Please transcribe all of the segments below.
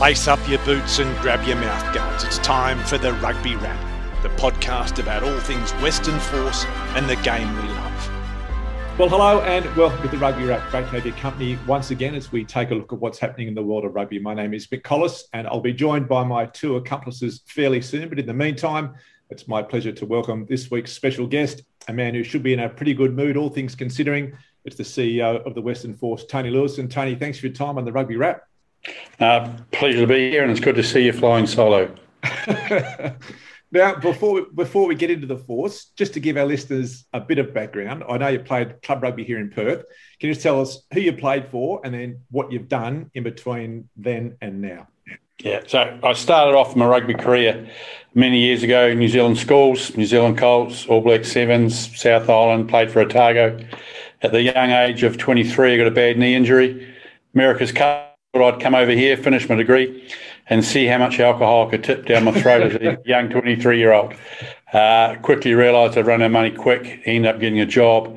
Lace up your boots and grab your mouthguards. It's time for the Rugby Wrap, the podcast about all things Western Force and the game we love. Well, hello and welcome to the Rugby Wrap. Great to have your company once again as we take a look at what's happening in the world of rugby. My name is Mick Collis and I'll be joined by my two accomplices fairly soon. But in the meantime, it's my pleasure to welcome this week's special guest, a man who should be in a pretty good mood, all things considering. It's the CEO of the Western Force, Tony Lewis. And Tony, thanks for your time on the Rugby Wrap. Uh, pleasure to be here, and it's good to see you flying solo. now, before before we get into the force, just to give our listeners a bit of background, I know you played club rugby here in Perth. Can you just tell us who you played for, and then what you've done in between then and now? Yeah, so I started off my rugby career many years ago in New Zealand schools, New Zealand Colts, All Black Sevens, South Island, played for Otago. At the young age of 23, I got a bad knee injury. America's Cup I'd come over here, finish my degree, and see how much alcohol I could tip down my throat as a young 23 year old. Uh, quickly realised I'd run out of money quick, end up getting a job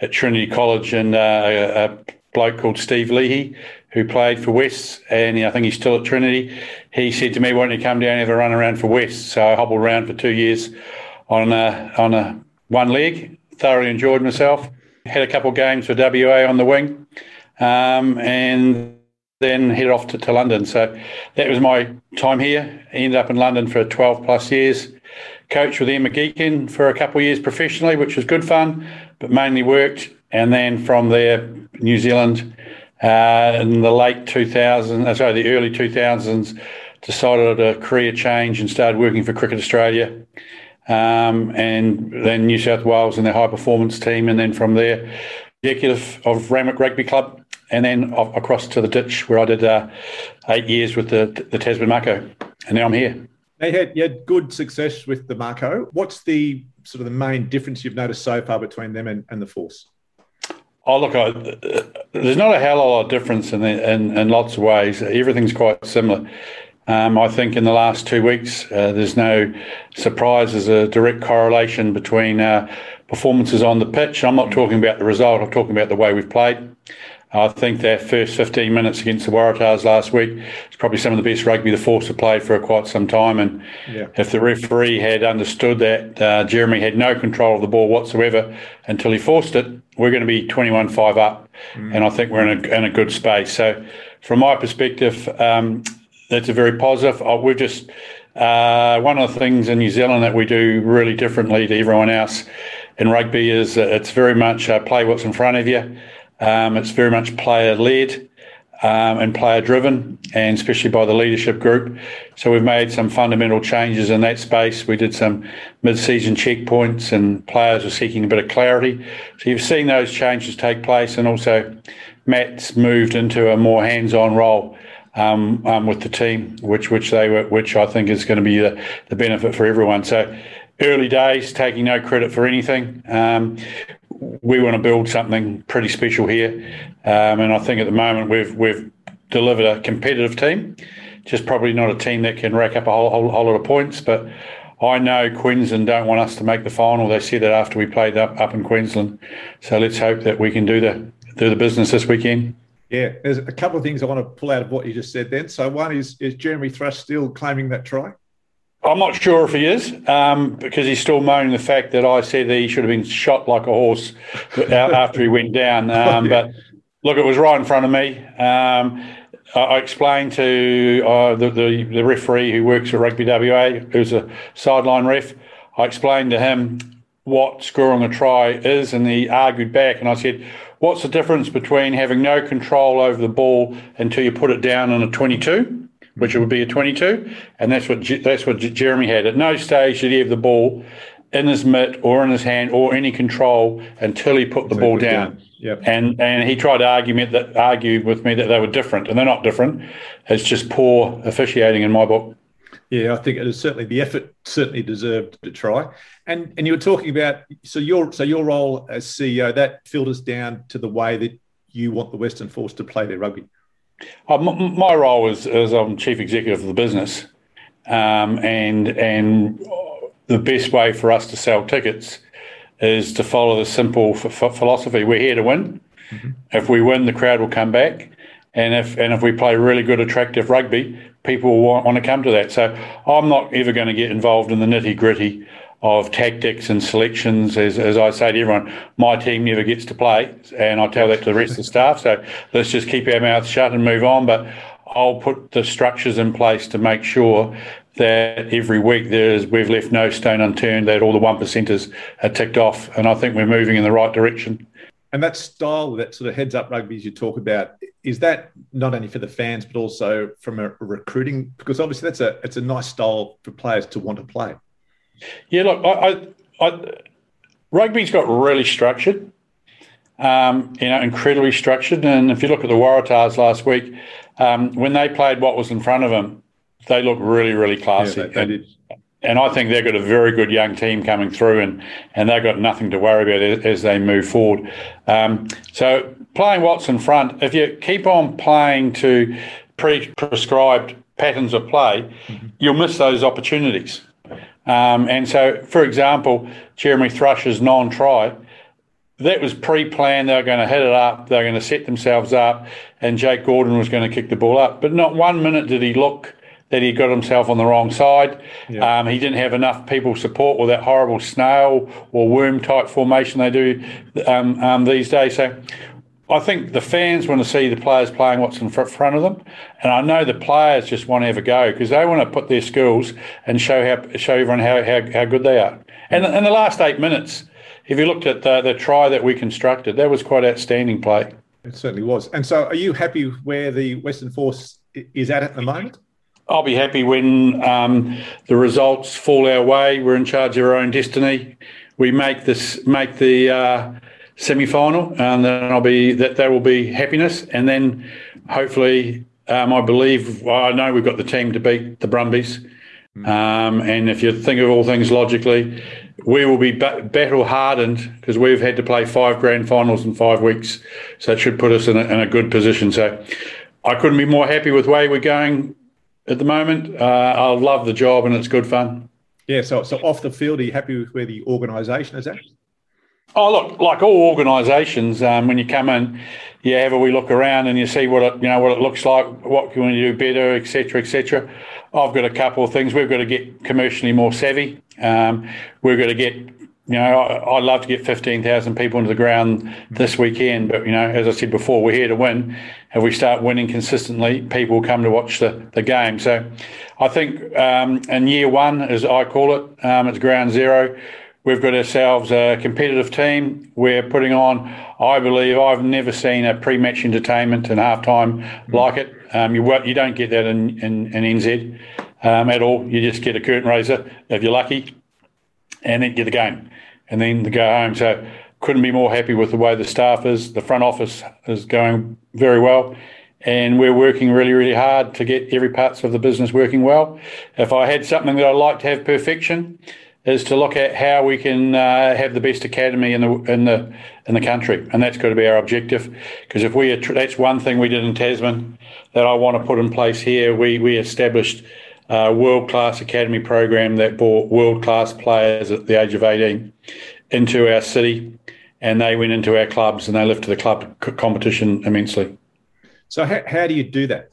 at Trinity College and uh, a, a, bloke called Steve Leahy, who played for West, and I think he's still at Trinity. He said to me, Why don't you come down and have a run around for West? So I hobbled around for two years on a, on a one leg, thoroughly enjoyed myself. Had a couple of games for WA on the wing, um, and then headed off to, to London. So that was my time here. Ended up in London for 12 plus years. Coached with Ian McGeechan for a couple of years professionally, which was good fun, but mainly worked. And then from there, New Zealand uh, in the late 2000s, uh, sorry, the early 2000s, decided a career change and started working for Cricket Australia. Um, and then New South Wales and their high performance team. And then from there, executive of Randwick Rugby Club and then across to the ditch where I did uh, eight years with the, the Tasman Mako, and now I'm here. You had, you had good success with the Mako. What's the sort of the main difference you've noticed so far between them and, and the Force? Oh, look, I, there's not a hell of a lot of difference in, the, in, in lots of ways. Everything's quite similar. Um, I think in the last two weeks, uh, there's no surprise. There's a direct correlation between uh, performances on the pitch. I'm not talking about the result. I'm talking about the way we've played. I think that first 15 minutes against the Waratahs last week is probably some of the best rugby the Force have played for quite some time. And yeah. if the referee had understood that uh, Jeremy had no control of the ball whatsoever until he forced it, we're going to be 21 5 up. Mm. And I think we're in a, in a good space. So, from my perspective, um, that's a very positive. Uh, we're just, uh, one of the things in New Zealand that we do really differently to everyone else in rugby is it's very much uh, play what's in front of you. Um, it's very much player led um, and player driven, and especially by the leadership group. So we've made some fundamental changes in that space. We did some mid season checkpoints, and players were seeking a bit of clarity. So you've seen those changes take place, and also Matt's moved into a more hands on role. Um, um, with the team, which which they were, which I think is going to be the, the benefit for everyone. So early days, taking no credit for anything. Um, we want to build something pretty special here, um, and I think at the moment we've we've delivered a competitive team, just probably not a team that can rack up a whole, whole, whole lot of points. But I know Queensland don't want us to make the final. They said that after we played up up in Queensland, so let's hope that we can do the do the business this weekend. Yeah, there's a couple of things I want to pull out of what you just said. Then, so one is is Jeremy Thrush still claiming that try? I'm not sure if he is, um, because he's still moaning the fact that I said that he should have been shot like a horse after he went down. Um, but look, it was right in front of me. Um, I explained to uh, the, the, the referee who works for Rugby WA, who's a sideline ref. I explained to him what scoring a try is, and he argued back. And I said, "What's the difference between having no control over the ball until you put it down in a 22?" Which would be a 22, and that's what that's what Jeremy had. At no stage did he have the ball in his mitt or in his hand or any control until he put the so ball down. down. Yep. And and he tried to argue that argue with me that they were different, and they're not different. It's just poor officiating in my book. Yeah, I think it is certainly the effort certainly deserved to try. And and you were talking about so your so your role as CEO that filters down to the way that you want the Western Force to play their rugby. Uh, my role is, is I'm chief executive of the business, um, and and the best way for us to sell tickets is to follow the simple f- philosophy: we're here to win. Mm-hmm. If we win, the crowd will come back. And if and if we play really good, attractive rugby, people will want, want to come to that. So I'm not ever going to get involved in the nitty gritty of tactics and selections. As, as I say to everyone, my team never gets to play, and I tell that to the rest of the staff. So let's just keep our mouths shut and move on. But I'll put the structures in place to make sure that every week there's we've left no stone unturned, that all the one percenters are ticked off, and I think we're moving in the right direction. And that style, that sort of heads up rugby as you talk about, is that not only for the fans but also from a recruiting? Because obviously that's a it's a nice style for players to want to play. Yeah, look, I, I, I rugby's got really structured. Um, you know, incredibly structured. And if you look at the Waratahs last week, um, when they played what was in front of them, they looked really, really classy. Yeah, they, they and, and, I think they've got a very good young team coming through, and, and they've got nothing to worry about as, they move forward. Um, so playing what's in front, if you keep on playing to pre prescribed patterns of play, mm-hmm. you'll miss those opportunities. Um, and so, for example, Jeremy Thrush's non try, that was pre planned. They were going to hit it up, they were going to set themselves up, and Jake Gordon was going to kick the ball up. But not one minute did he look that he got himself on the wrong side. Yeah. Um, he didn't have enough people support with that horrible snail or worm type formation they do um, um, these days. So I think the fans want to see the players playing what's in front of them, and I know the players just want to have a go because they want to put their skills and show how show everyone how, how, how good they are. And in the last eight minutes, if you looked at the, the try that we constructed, that was quite outstanding play. It certainly was. And so, are you happy where the Western Force is at at the moment? I'll be happy when um, the results fall our way. We're in charge of our own destiny. We make this make the uh, semi final, and then I'll be that there will be happiness, and then hopefully, um, I believe well, I know we've got the team to beat the Brumbies. Hmm. Um, and if you think of all things logically, we will be battle hardened because we've had to play five grand finals in five weeks. So it should put us in a, in a good position. So I couldn't be more happy with the way we're going at the moment. Uh, I love the job and it's good fun. Yeah. So, so off the field, are you happy with where the organisation is at? Oh, look, like all organisations, um, when you come in, you have a wee look around and you see what it, you know, what it looks like, what can we do better, etc., etc. I've got a couple of things. We've got to get commercially more savvy. Um, we've got to get, you know, I, would love to get 15,000 people into the ground this weekend, but, you know, as I said before, we're here to win. If we start winning consistently, people come to watch the, the game. So I think um, in year one, as I call it, um, it's ground zero We've got ourselves a competitive team. We're putting on, I believe, I've never seen a pre-match entertainment and halftime like it. Um, you you don't get that in in, in NZ um, at all. You just get a curtain raiser if you're lucky, and then get the game, and then to go home. So couldn't be more happy with the way the staff is. The front office is going very well, and we're working really really hard to get every parts of the business working well. If I had something that I'd like to have perfection is to look at how we can uh, have the best academy in the in the in the country, and that's got to be our objective. Because if we that's one thing we did in Tasman that I want to put in place here. We we established a world class academy program that brought world class players at the age of eighteen into our city, and they went into our clubs and they lifted the club competition immensely. So how, how do you do that?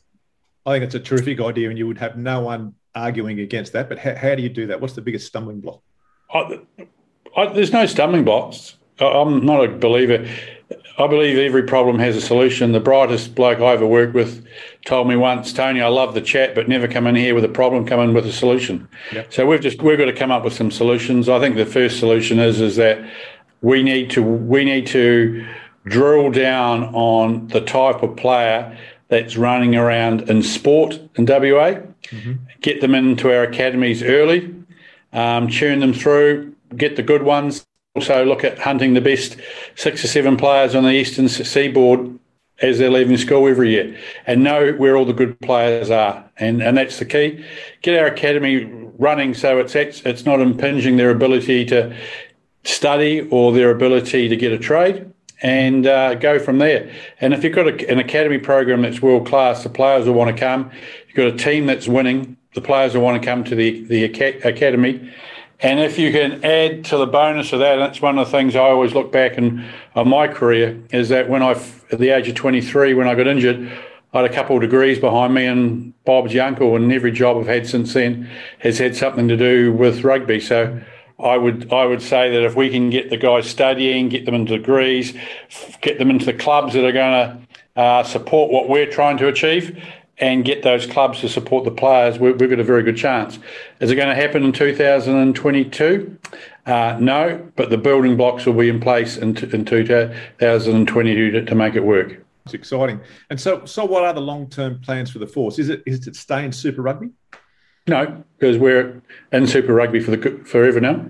I think it's a terrific idea, and you would have no one arguing against that. But how, how do you do that? What's the biggest stumbling block? I, I, there's no stumbling blocks. I'm not a believer. I believe every problem has a solution. The brightest bloke I ever worked with told me once, Tony, I love the chat, but never come in here with a problem. Come in with a solution. Yep. So we've just we've got to come up with some solutions. I think the first solution is is that we need to we need to drill down on the type of player that's running around in sport in WA mm-hmm. Get them into our academies early, um, tune them through, get the good ones. Also, look at hunting the best six or seven players on the eastern seaboard as they're leaving school every year and know where all the good players are. And, and that's the key. Get our academy running so it's, it's not impinging their ability to study or their ability to get a trade and uh, go from there. And if you've got a, an academy program that's world class, the players will want to come you've got a team that's winning, the players will want to come to the, the academy. And if you can add to the bonus of that, that's one of the things I always look back in on my career, is that when I, at the age of 23, when I got injured, I had a couple of degrees behind me, and Bob's uncle, and every job I've had since then has had something to do with rugby. So I would I would say that if we can get the guys studying, get them into degrees, get them into the clubs that are going to uh, support what we're trying to achieve, and get those clubs to support the players, we, have got a very good chance. Is it going to happen in 2022? Uh, no, but the building blocks will be in place in, in 2022 to, to make it work. It's exciting. And so, so what are the long-term plans for the force? Is it is it stay in Super Rugby? No, because we're in Super Rugby for the forever now.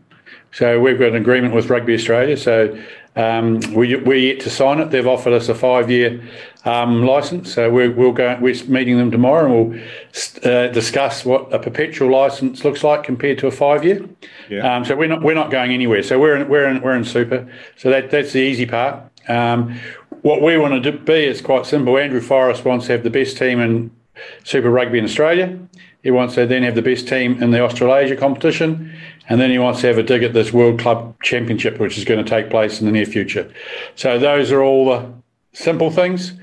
So we've got an agreement with Rugby Australia. So um, we we yet to sign it. They've offered us a five-year um, license. So we will go. We're meeting them tomorrow, and we'll uh, discuss what a perpetual license looks like compared to a five-year. Yeah. Um, so we're not we're not going anywhere. So we're in, we're in, we're in Super. So that that's the easy part. Um, what we want to be is quite simple. Andrew Forrest wants to have the best team in Super Rugby in Australia. He wants to then have the best team in the Australasia competition. And then he wants to have a dig at this World Club Championship, which is going to take place in the near future. So those are all the simple things.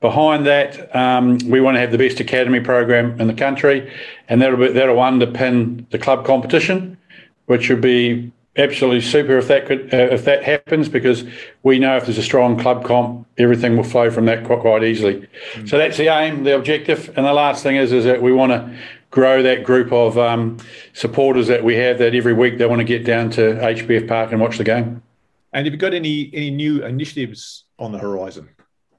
Behind that, um, we want to have the best academy program in the country, and that'll be, that'll underpin the club competition, which would be absolutely super if that could uh, if that happens because we know if there's a strong club comp everything will flow from that quite, quite easily mm. so that's the aim the objective and the last thing is is that we want to grow that group of um, supporters that we have that every week they want to get down to HBF Park and watch the game and have you got any any new initiatives on the horizon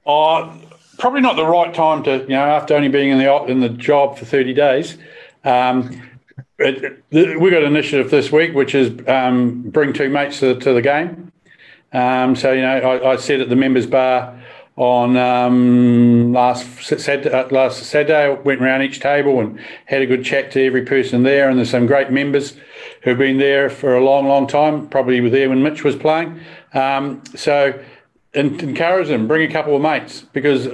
uh, probably not the right time to you know after only being in the in the job for 30 days um, it, it, we got an initiative this week, which is um, bring two mates to, to the game. Um, so you know, I, I, said at the members' bar on um, last Saturday, uh, last Saturday, went around each table and had a good chat to every person there. And there's some great members who've been there for a long, long time. Probably were there when Mitch was playing. Um, so encourage them, bring a couple of mates because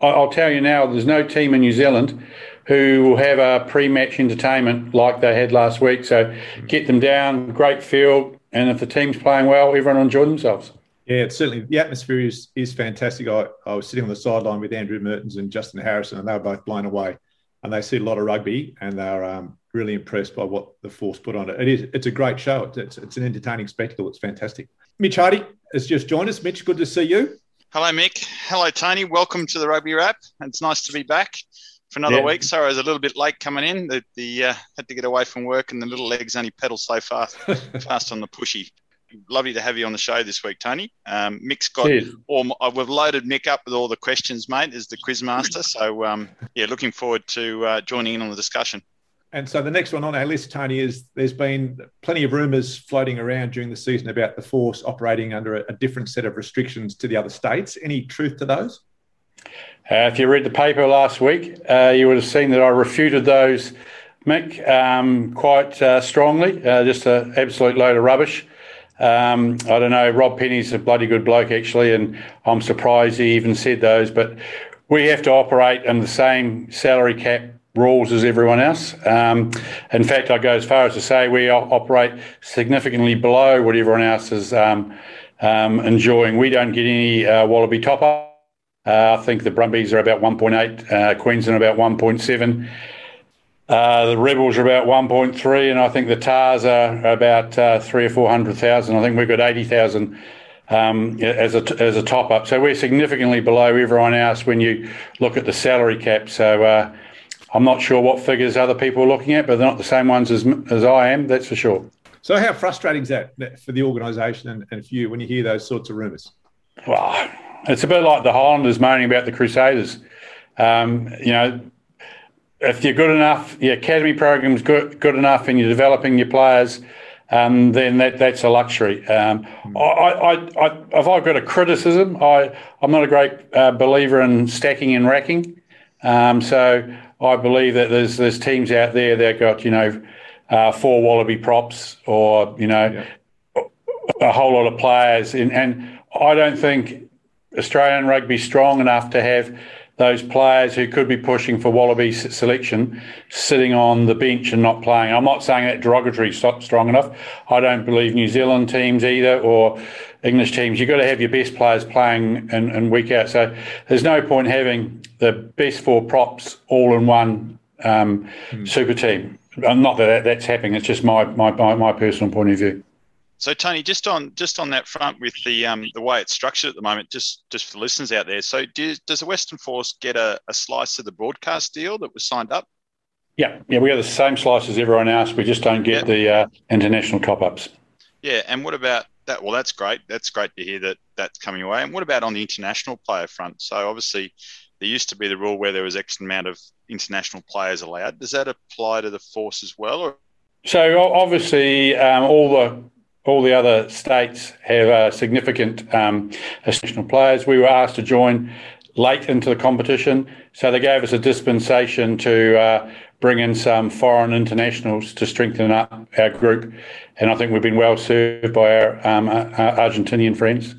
I'll tell you now, there's no team in New Zealand who will have a pre-match entertainment like they had last week. So get them down, great field, and if the team's playing well, everyone will enjoy themselves. Yeah, it's certainly the atmosphere is is fantastic. I, I was sitting on the sideline with Andrew Mehrtens and Justin Harrison, and they were both blown away. And they see a lot of rugby, and they're um, really impressed by what the force put on it. It is it's a great show. It's, it's, it's an entertaining spectacle. It's fantastic. Mitch Hardy has just joined us. Mitch, good to see you. Hello, Mick. Hello, Tony. Welcome to the Rugby Wrap. It's nice to be back for another yeah. week. Sorry, I was a little bit late coming in. The, the uh, had to get away from work, and the little legs only pedal so fast, fast on the pushy. Lovely to have you on the show this week, Tony. Um, Mick's got all. Uh, we've loaded Mick up with all the questions, mate, as the quiz master. So um, yeah, looking forward to uh, joining in on the discussion. And so the next one on our list, Tony, is there's been plenty of rumours floating around during the season about the force operating under a, a different set of restrictions to the other states. Any truth to those? Uh, if you read the paper last week, uh, you would have seen that I refuted those, Mick, um, quite uh, strongly. Uh, just an absolute load of rubbish. Um, I don't know. Rob Penney's a bloody good bloke, actually, and I'm surprised he even said those. But we have to operate in the same salary cap rules as everyone else. Um, in fact, I go as far as to say we operate significantly below what everyone else is um, um, enjoying. We don't get any uh, Wallaby top up. Uh, I think the Brumbies are about 1.8, uh, Queensland about 1.7. Uh, the Rebels are about 1.3, and I think the Tahs are about three or four hundred thousand. I think we've got 80,000 um, as a as a top up. So we're significantly below everyone else when you look at the salary cap. So I'm not sure what figures other people are looking at, but they're not the same ones as as I am. That's for sure. So how frustrating is that for the organisation and, and for you when you hear those sorts of rumours? Well, it's a bit like the Highlanders moaning about the Crusaders. Um, you know, if you're good enough, your academy program's good good enough, and you're developing your players, um, then that that's a luxury. Um, I, I, I, if I've got a criticism, I I'm not a great uh, believer in stacking and racking. Um, so I believe that there's there's teams out there that got you know uh, four Wallaby props or you know yeah. a whole lot of players, and, and I don't think Australian rugby strong enough to have those players who could be pushing for Wallaby selection sitting on the bench and not playing. I'm not saying that derogatory strong enough. I don't believe New Zealand teams either or English teams. You've got to have your best players playing and, and week out. So there's no point having the best four props all in one um, mm. super team. Not that that's happening. It's just my, my, my personal point of view. So Tony, just on just on that front with the um, the way it's structured at the moment, just just for the listeners out there. So do, does the Western Force get a, a slice of the broadcast deal that was signed up? Yeah, yeah, we have the same slice as everyone else. We just don't get the uh, international top ups. Yeah, and what about that? Well, that's great. That's great to hear that that's coming away. And what about on the international player front? So obviously, there used to be the rule where there was X amount of international players allowed. Does that apply to the force as well? Or? So obviously, um, all the all the other states have uh, significant um, players. We were asked to join late into the competition, so they gave us a dispensation to uh, bring in some foreign internationals to strengthen up our group, and I think we've been well served by our, um, our Argentinian friends.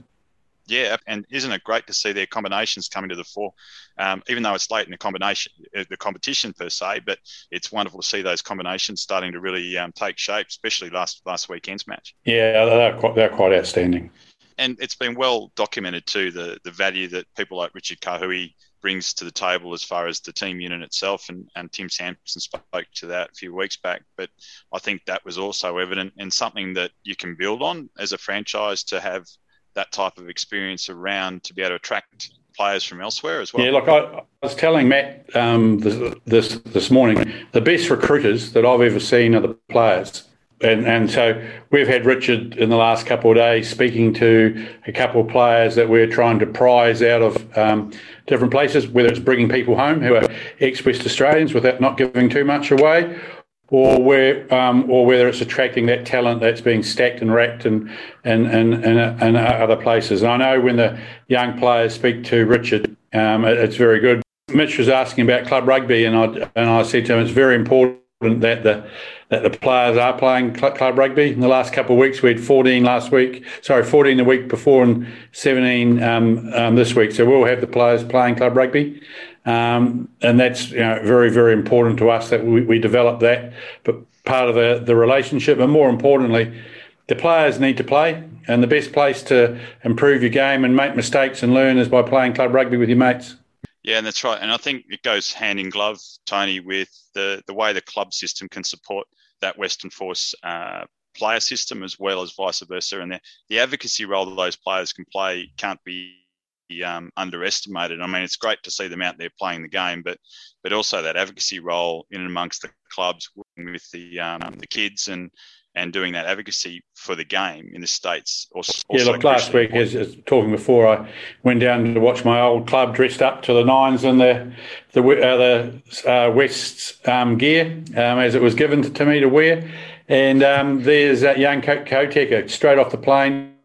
Yeah, and isn't it great to see their combinations coming to the fore? Um, even though it's late in the combination, uh, the competition per se, but it's wonderful to see those combinations starting to really um, take shape, especially last last weekend's match. Yeah, they're quite, they're quite outstanding. And it's been well documented too the the value that people like Richard Kahui brings to the table as far as the team unit itself. And, and Tim Sampson spoke to that a few weeks back. But I think that was also evident and something that you can build on as a franchise to have that type of experience around to be able to attract players from elsewhere as well. Yeah, look, I, I was telling Matt um, this, this this morning the best recruiters that I've ever seen are the players. And, and so we've had Richard in the last couple of days speaking to a couple of players that we're trying to prize out of um, different places, whether it's bringing people home who are ex West Australians without not giving too much away, or where um, or whether it's attracting that talent that's being stacked and racked and and and and, and other places. And I know when the young players speak to Richard, um, it's very good. Mitch was asking about club rugby, and I and I said to him, it's very important that the that the players are playing club rugby. In the last couple of weeks, we had 14 last week. Sorry, 14 the week before, and 17 um, um, this week. So we'll have the players playing club rugby. Um, and that's you know, very, very important to us that we, we develop that. But part of the, the relationship, and more importantly, the players need to play. And the best place to improve your game and make mistakes and learn is by playing club rugby with your mates. Yeah, and that's right. And I think it goes hand in glove, Tony, with the, the way the club system can support that Western Force uh, player system as well as vice versa. And the, the advocacy role that those players can play can't be um, underestimated. I mean, it's great to see them out there playing the game, but but also that advocacy role in and amongst the clubs, working with the um, the kids and and doing that advocacy for the game in the states. Also, yeah, look, last week, as, as, talking before, I went down to watch my old club dressed up to the nines in the the uh, the uh, West's um, gear um, as it was given to, to me to wear, and um, there's that young Koteka straight off the plane,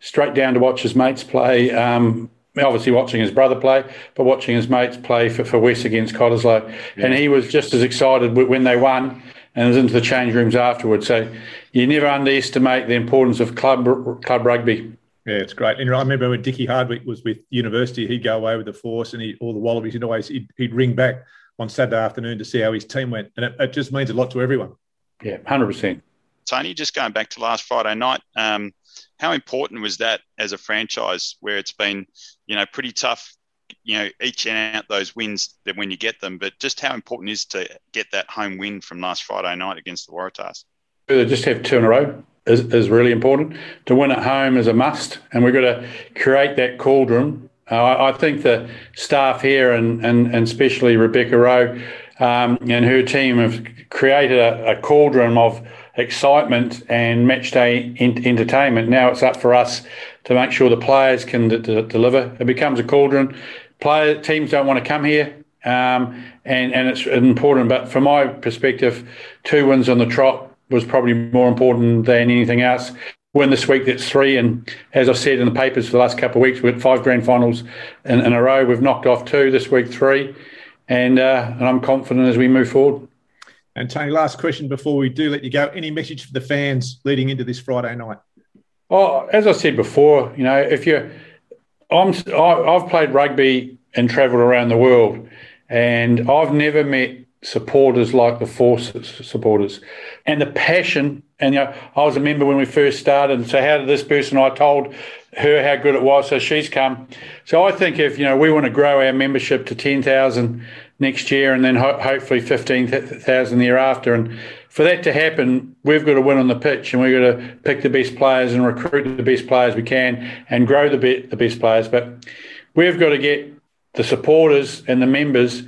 straight down to watch his mates play. Um, obviously watching his brother play, but watching his mates play for, for West against Cottesloe. Yeah. And he was just as excited when they won and was into the change rooms afterwards. So you never underestimate the importance of club club rugby. Yeah, it's great. And I remember when Dickie Hardwick was with university, he'd go away with the force and he, all the Wallabies, he'd always, he'd, he'd ring back on Saturday afternoon to see how his team went. And it, it just means a lot to everyone. Yeah, 100%. Tony, just going back to last Friday night, um, how important was that as a franchise where it's been, you know, pretty tough, you know, each and out those wins that when you get them, but just how important is to get that home win from last Friday night against the Waratahs? They Just have two in a row is, is really important. To win at home is a must, and we've got to create that cauldron. Uh, I think the staff here and, and, and especially Rebecca Rowe um, and her team have created a, a cauldron of excitement and match day entertainment. Now it's up for us to make sure the players can d- d- deliver. It becomes a cauldron. Player teams don't want to come here, um, and and it's important. But from my perspective, two wins on the trot was probably more important than anything else. Win this week, that's three. And as I've said in the papers for the last couple of weeks, we've had five grand finals in, in a row. We've knocked off two this week, three. And, uh, and I'm confident as we move forward. And Tony, last question before we do let you go. Any message for the fans leading into this Friday night? Well, as I said before, you know, if you, I'm, I've played rugby and travelled around the world, and I've never met supporters like the Force supporters, and the passion. And you know, I was a member when we first started. And so, how did this person? I told her how good it was, so she's come. So I think if you know we want to grow our membership to ten thousand next year, and then ho- hopefully fifteen thousand the year after, and for that to happen, we've got to win on the pitch, and we've got to pick the best players and recruit the best players we can, and grow the be- the best players. But we've got to get the supporters and the members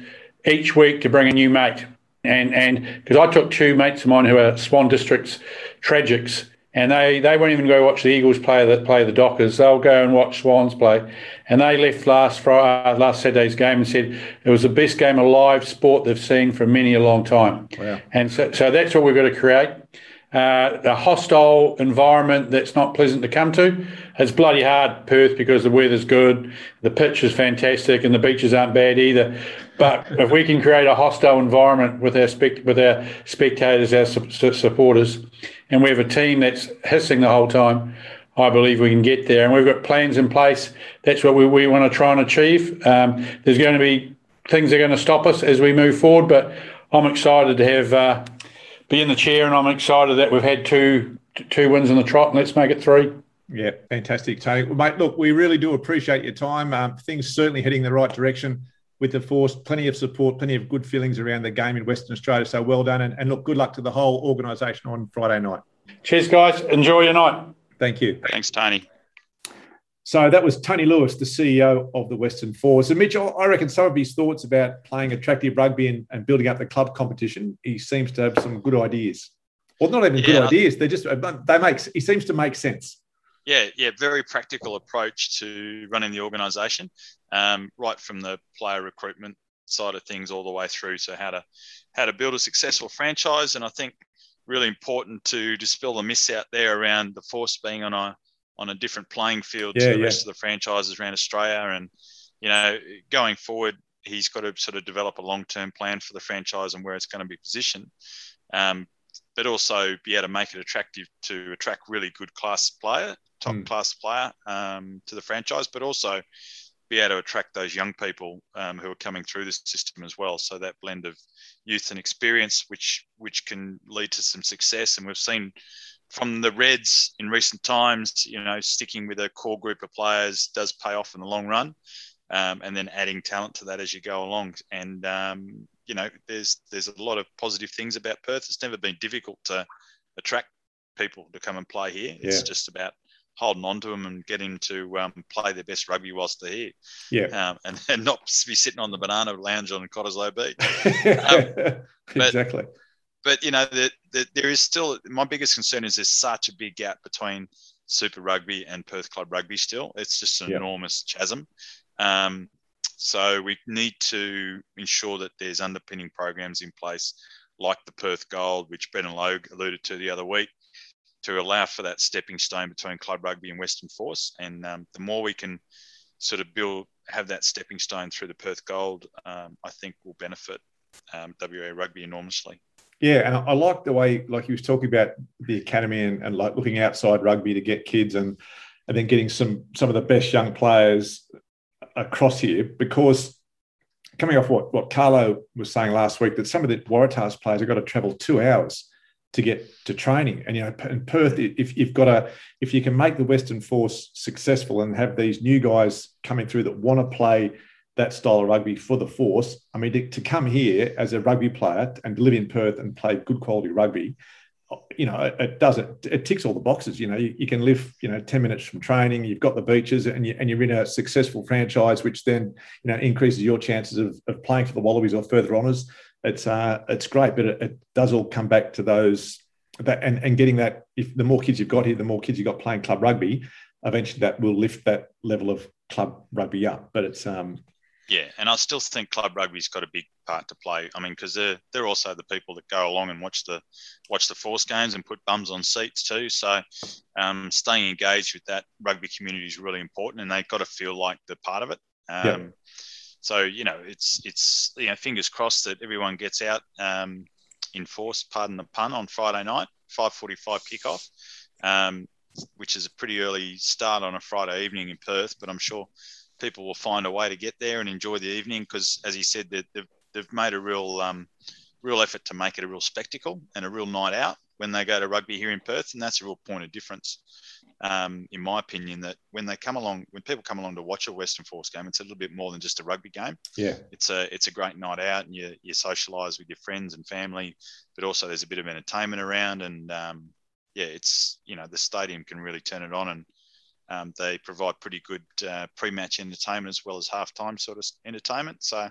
each week to bring a new mate. And and because I took two mates of mine who are Swan Districts tragics, and they, they won't even go watch the Eagles play the play the Dockers. They'll go and watch Swans play. And they left last Friday, last Saturday's game and said it was the best game of live sport they've seen for many a long time. Wow. And so, so that's what we've got to create. Uh, a hostile environment that's not pleasant to come to. It's bloody hard, Perth, because the weather's good, the pitch is fantastic, and the beaches aren't bad either. But if we can create a hostile environment with our spect- with our spectators, our su- supporters, and we have a team that's hissing the whole time, I believe we can get there. And we've got plans in place. That's what we, we want to try and achieve. Um, there's going to be things that are going to stop us as we move forward, but I'm excited to have. Uh, be in the chair, and I'm excited that we've had two two wins in the trot, and let's make it three. Yeah, fantastic, Tony. Mate, look, we really do appreciate your time. Um, things certainly heading the right direction with the force. Plenty of support, plenty of good feelings around the game in Western Australia. So well done, and, and look, good luck to the whole organisation on Friday night. Cheers, guys. Enjoy your night. Thank you. Thanks, Tony. So that was Tony Lewis, the CEO of the Western Force. And Mitch, I reckon some of his thoughts about playing attractive rugby and, and building up the club competition, he seems to have some good ideas. Well, not even yeah. good ideas. They're just they make. He seems to make sense. Yeah, yeah, very practical approach to running the organisation, um, right from the player recruitment side of things all the way through to how to how to build a successful franchise. And I think really important to dispel the myths out there around the force being on a on a different playing field yeah, to the yeah. rest of the franchises around Australia. And you know, going forward, he's got to sort of develop a long term plan for the franchise and where it's going to be positioned. Um, but also be able to make it attractive to attract really good class player, top mm. class player um, to the franchise, but also be able to attract those young people um, who are coming through the system as well. So that blend of youth and experience, which which can lead to some success, and we've seen from the Reds in recent times, you know, sticking with a core group of players does pay off in the long run, um, and then adding talent to that as you go along. And um, you know, there's there's a lot of positive things about Perth. It's never been difficult to attract people to come and play here. It's yeah. just about holding on to them and getting to um, play their best rugby whilst they're here. Yeah. Um, and, and not be sitting on the banana lounge on Cottesloe Beach. Um, exactly but you know, the, the, there is still my biggest concern is there's such a big gap between Super Rugby and Perth Club Rugby. Still, it's just an yep. enormous chasm. Um, so we need to ensure that there's underpinning programs in place, like the Perth Gold, which Brendan Logue alluded to the other week, to allow for that stepping stone between club rugby and Western Force. And um, the more we can sort of build, have that stepping stone through the Perth Gold, um, I think will benefit um, WA rugby enormously. Yeah, and I like the way, like he was talking about the academy and, and like looking outside rugby to get kids and and then getting some some of the best young players across here because coming off what what Carlo was saying last week that some of the Waratahs players have got to travel two hours to get to training and you know in Perth if you've got a if you can make the Western Force successful and have these new guys coming through that want to play that style of rugby for the force. I mean, to, to, come here as a rugby player and live in Perth and play good quality rugby, uh, you know, it, it does it. It ticks all the boxes. You know, you, you, can live, you know, ten minutes from training. You've got the beaches, and you and you're in a successful franchise, which then you know increases your chances of, of playing for the Wallabies or further honours. It's uh, it's great, but it, it does all come back to those that and, and getting that. If the more kids you've got here, the more kids you've got playing club rugby. Eventually, that will lift that level of club rugby up. But it's um, yeah, and I still think club rugby's got a big part to play. I mean, because they're they're also the people that go along and watch the watch the force games and put bums on seats too. So, um, staying engaged with that rugby community is really important, and they've got to feel like they're part of it. Um, yeah. So you know, it's it's you know, fingers crossed that everyone gets out um, in force. Pardon the pun on Friday night, five forty-five kickoff, um, which is a pretty early start on a Friday evening in Perth. But I'm sure people will find a way to get there and enjoy the evening because, as he said, they've, they've made a real um, real effort to make it a real spectacle and a real night out when they go to rugby here in Perth, and that's a real point of difference, um, in my opinion. That when they come along, when people come along to watch a Western Force game, it's a little bit more than just a rugby game. Yeah, it's a it's a great night out, and you you socialise with your friends and family, but also there's a bit of entertainment around, and um, yeah, it's you know the stadium can really turn it on and um, they provide pretty good uh, pre-match entertainment as well as halftime sort of entertainment. So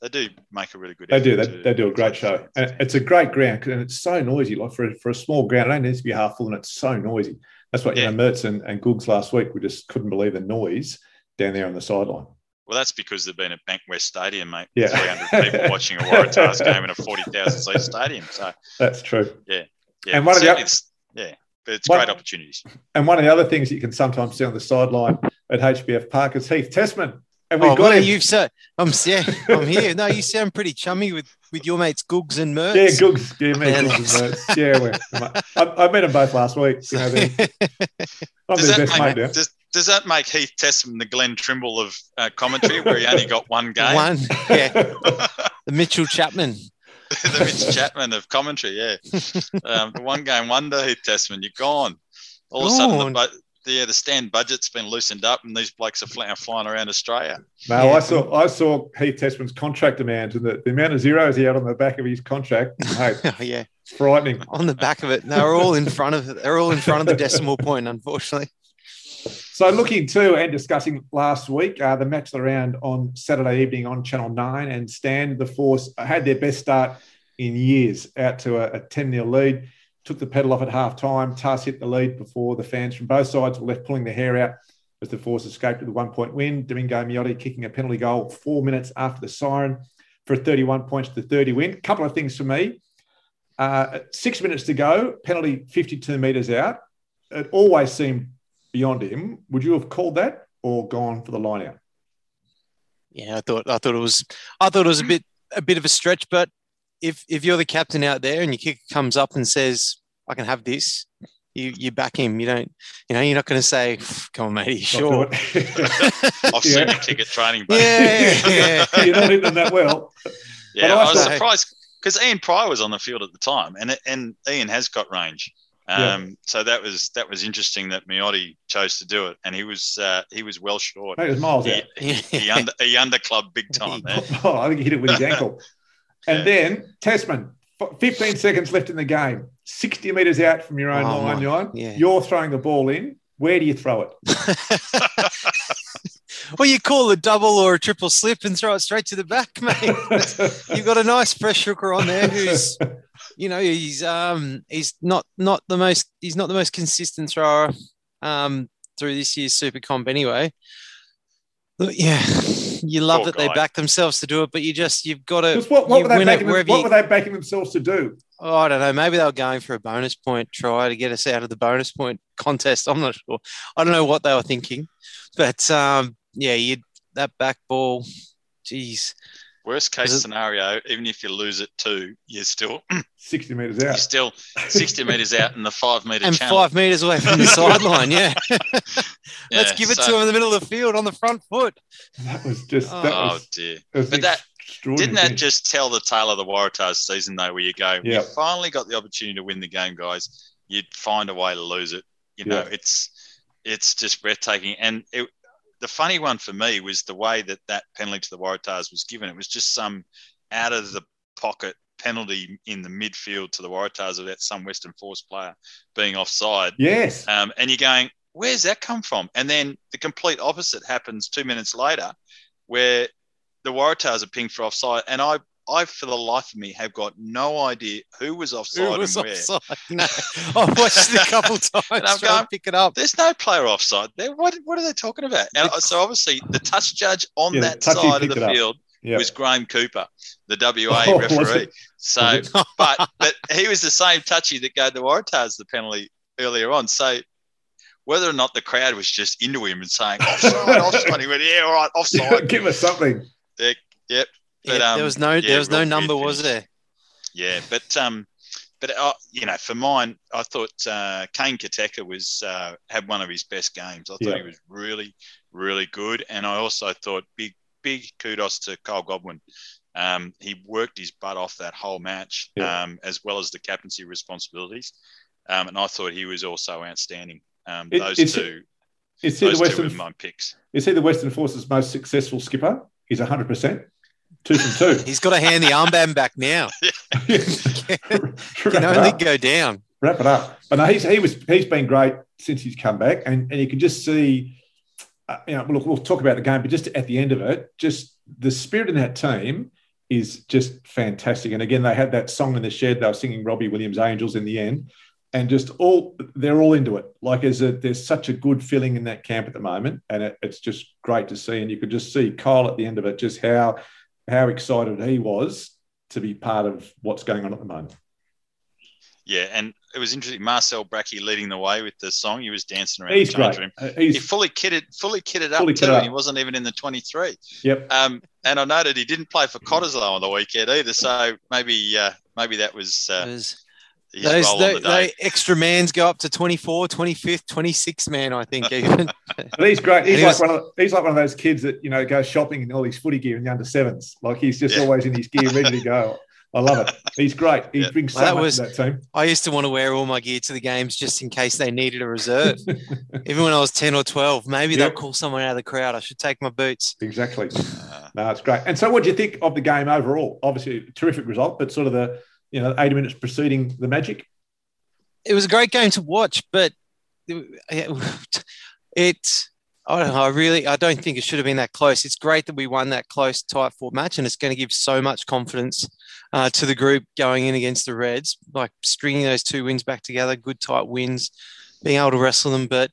they do make a really good. They do. They, they do a great show, and it's a great ground, and it's so noisy. Like for a, for a small ground, it only needs to be half full, and it's so noisy. That's what yeah. you know. Mertz and, and Googs last week, we just couldn't believe the noise down there on the sideline. Well, that's because they've been at Bankwest Stadium, mate. Yeah. 300 people watching a Waratahs game in a 40,000 seat stadium. So that's true. Yeah. Yeah. And one of the, yeah but it's one, great opportunities. And one of the other things you can sometimes see on the sideline at HBF Park is Heath Tessmann. And we oh, got him. You've said, I'm yeah, I'm here. No, you sound pretty chummy with, with your mates Googs and Mertz. Yeah, Googs, yeah, me, Googs and Mertz. Yeah, I, I, met them both last week. You know, I'm does, that make, does, does, that make Heath Tessmann the Glenn Trimble of uh, commentary, where he only got one game? One, yeah. the Mitchell Chapman. the Mitch Chapman of commentary, yeah. Um, the one game wonder, Heath Tessmann, you're gone. All of a sudden, the, the, yeah, the Stan budget's been loosened up, and these blokes are flying, flying around Australia. No, yeah. I saw I saw Heath Tessmann's contract demands, and the, the amount of zeros he had on the back of his contract. Hey, oh, yeah, it's frightening. On the back of it, they're all in front of they're all in front of the decimal point, unfortunately. So, looking to and discussing last week, uh, the match around on Saturday evening on Channel 9 and Stan the Force had their best start in years out to a, a 10 0 lead. Took the pedal off at half time. Tahs hit the lead before the fans from both sides were left pulling their hair out as the Force escaped with a one point win. Domingo Miotti kicking a penalty goal four minutes after the siren for a 31 points to 30 win. A couple of things for me. Uh, six minutes to go, penalty 52 metres out. It always seemed beyond him. Would you have called that or gone for the line out? Yeah, I thought I thought it was I thought it was a bit a bit of a stretch, but if if you're the captain out there and your kicker comes up and says, "I can have this," you you back him. You don't, you know, you're not going to say, "Come on, mate, sure." I've seen yeah. you kick at training, but yeah, yeah. you're not into that well. Yeah, I, I was surprised because Ian Prior was on the field at the time, and and Ian has got range. Um, yeah. So that was that was interesting that Miotti chose to do it, and he was uh, he was well short. It was miles he, out. He, he, under, he underclubbed big time there. Oh, I think he hit it with his ankle. And then Tasman, 15 seconds left in the game, 60 metres out from your own oh, line, line. Yeah. You're throwing the ball in. Where do you throw it? well, you call a double or a triple slip and throw it straight to the back, mate. You've got a nice fresh hooker on there who's you know, he's um he's not not the most he's not the most consistent thrower um through this year's Super Comp anyway. But yeah, you love Poor that guy. they back themselves to do it, but you just you've got to. What, what, were they, backing them, what were they backing themselves to do? Oh, I don't know. Maybe they were going for a bonus point try to get us out of the bonus point contest. I'm not sure. I don't know what they were thinking, but um, yeah, you that back ball. Geez, Worst case scenario, even if you lose it two, you're still 60 metres out. You're still 60 metres out in the five metre and channel. five metres away from the sideline. Yeah. yeah. Let's give it so, to him in the middle of the field on the front foot. That was just. That oh, was, dear. But that. Didn't that just tell the tale of the Waratahs season, though, where you go, yep. you finally got the opportunity to win the game, guys. You'd find a way to lose it. You know, yep. it's it's just breathtaking. And it, the funny one for me was the way that that penalty to the Waratahs was given. It was just some out of the pocket penalty in the midfield to the Waratahs about some Western Force player being offside. Yes. Um, and you're going, where's that come from? And then the complete opposite happens two minutes later, where the Waratahs are pinged for offside. And I I, for the life of me, have got no idea who was offside who was and offside? where. No, I've watched it a couple of times. I'm going, to pick it up. There's no player offside there. What, what are they talking about? And so obviously, the touch judge on yeah, that side of the field yep. was Graham Cooper, the WA oh, referee. So, but but he was the same touchy that gave the Waratahs the penalty earlier on. So whether or not the crowd was just into him and saying offside, offside, he went, yeah, all right, offside. Give us something. Yeah, yep. But, yeah, um, there was no yeah, there was no number, was there? Yeah, but um, but uh, you know, for mine, I thought uh, Kane Koteka was uh, had one of his best games. I thought yeah. he was really, really good, and I also thought big, big kudos to Kyle Godwin. Um, he worked his butt off that whole match, yeah. um, as well as the captaincy responsibilities, um, and I thought he was also outstanding. Um, it, those two, is he the Western, two were my picks. Is he the Western Forces most successful skipper? He's hundred percent. Two from two. He's got to hand the armband back now. can, can only go down. Wrap it up. But no, he's he was he's been great since he's come back, and and you can just see. Uh, you know, look, we'll talk about the game, but just at the end of it, just the spirit in that team is just fantastic. And again, they had that song in the shed. They were singing Robbie Williams' "Angels" in the end, and just all they're all into it. Like as a, there's such a good feeling in that camp at the moment, and it, it's just great to see. And you could just see Kyle at the end of it, just how how excited he was to be part of what's going on at the moment. Yeah, and it was interesting. Marcel Brache leading the way with the song. He was dancing around he's the change room. Uh, he's he fully kitted, fully kitted up fully too, kitted and up. he wasn't even in the twenty-three. Yep. Um, and I noted he didn't play for Cottesloe on the weekend either, so maybe uh, maybe that was, uh, Those, his those, role on the day. tho- extra mans go up to 24, 25th, 26th man, I think, even. But he's great. He's he like was- one of he's like one of those kids that you know goes shopping in all his footy gear in the under sevens. Like he's just Yeah. always in his gear, ready to go. I love it. He's great. He Yeah. brings so Well, that much was- to that team. I used to want to wear all my gear to the games just in case they needed a reserve. even when I was 10 or 12, maybe Yep. they'll call someone out of the crowd. I should take my boots. Exactly. No, it's great. And so, what do you think of the game overall? Obviously, a terrific result, but sort of the you know eighty minutes preceding the Magic. it was a great game to watch, but it, I don't know. I really, I don't think it should have been that close. It's great that we won that close, tight fought match, and it's going to give so much confidence uh, to the group going in against the Reds, like stringing those two wins back together, good tight wins, being able to wrestle them. But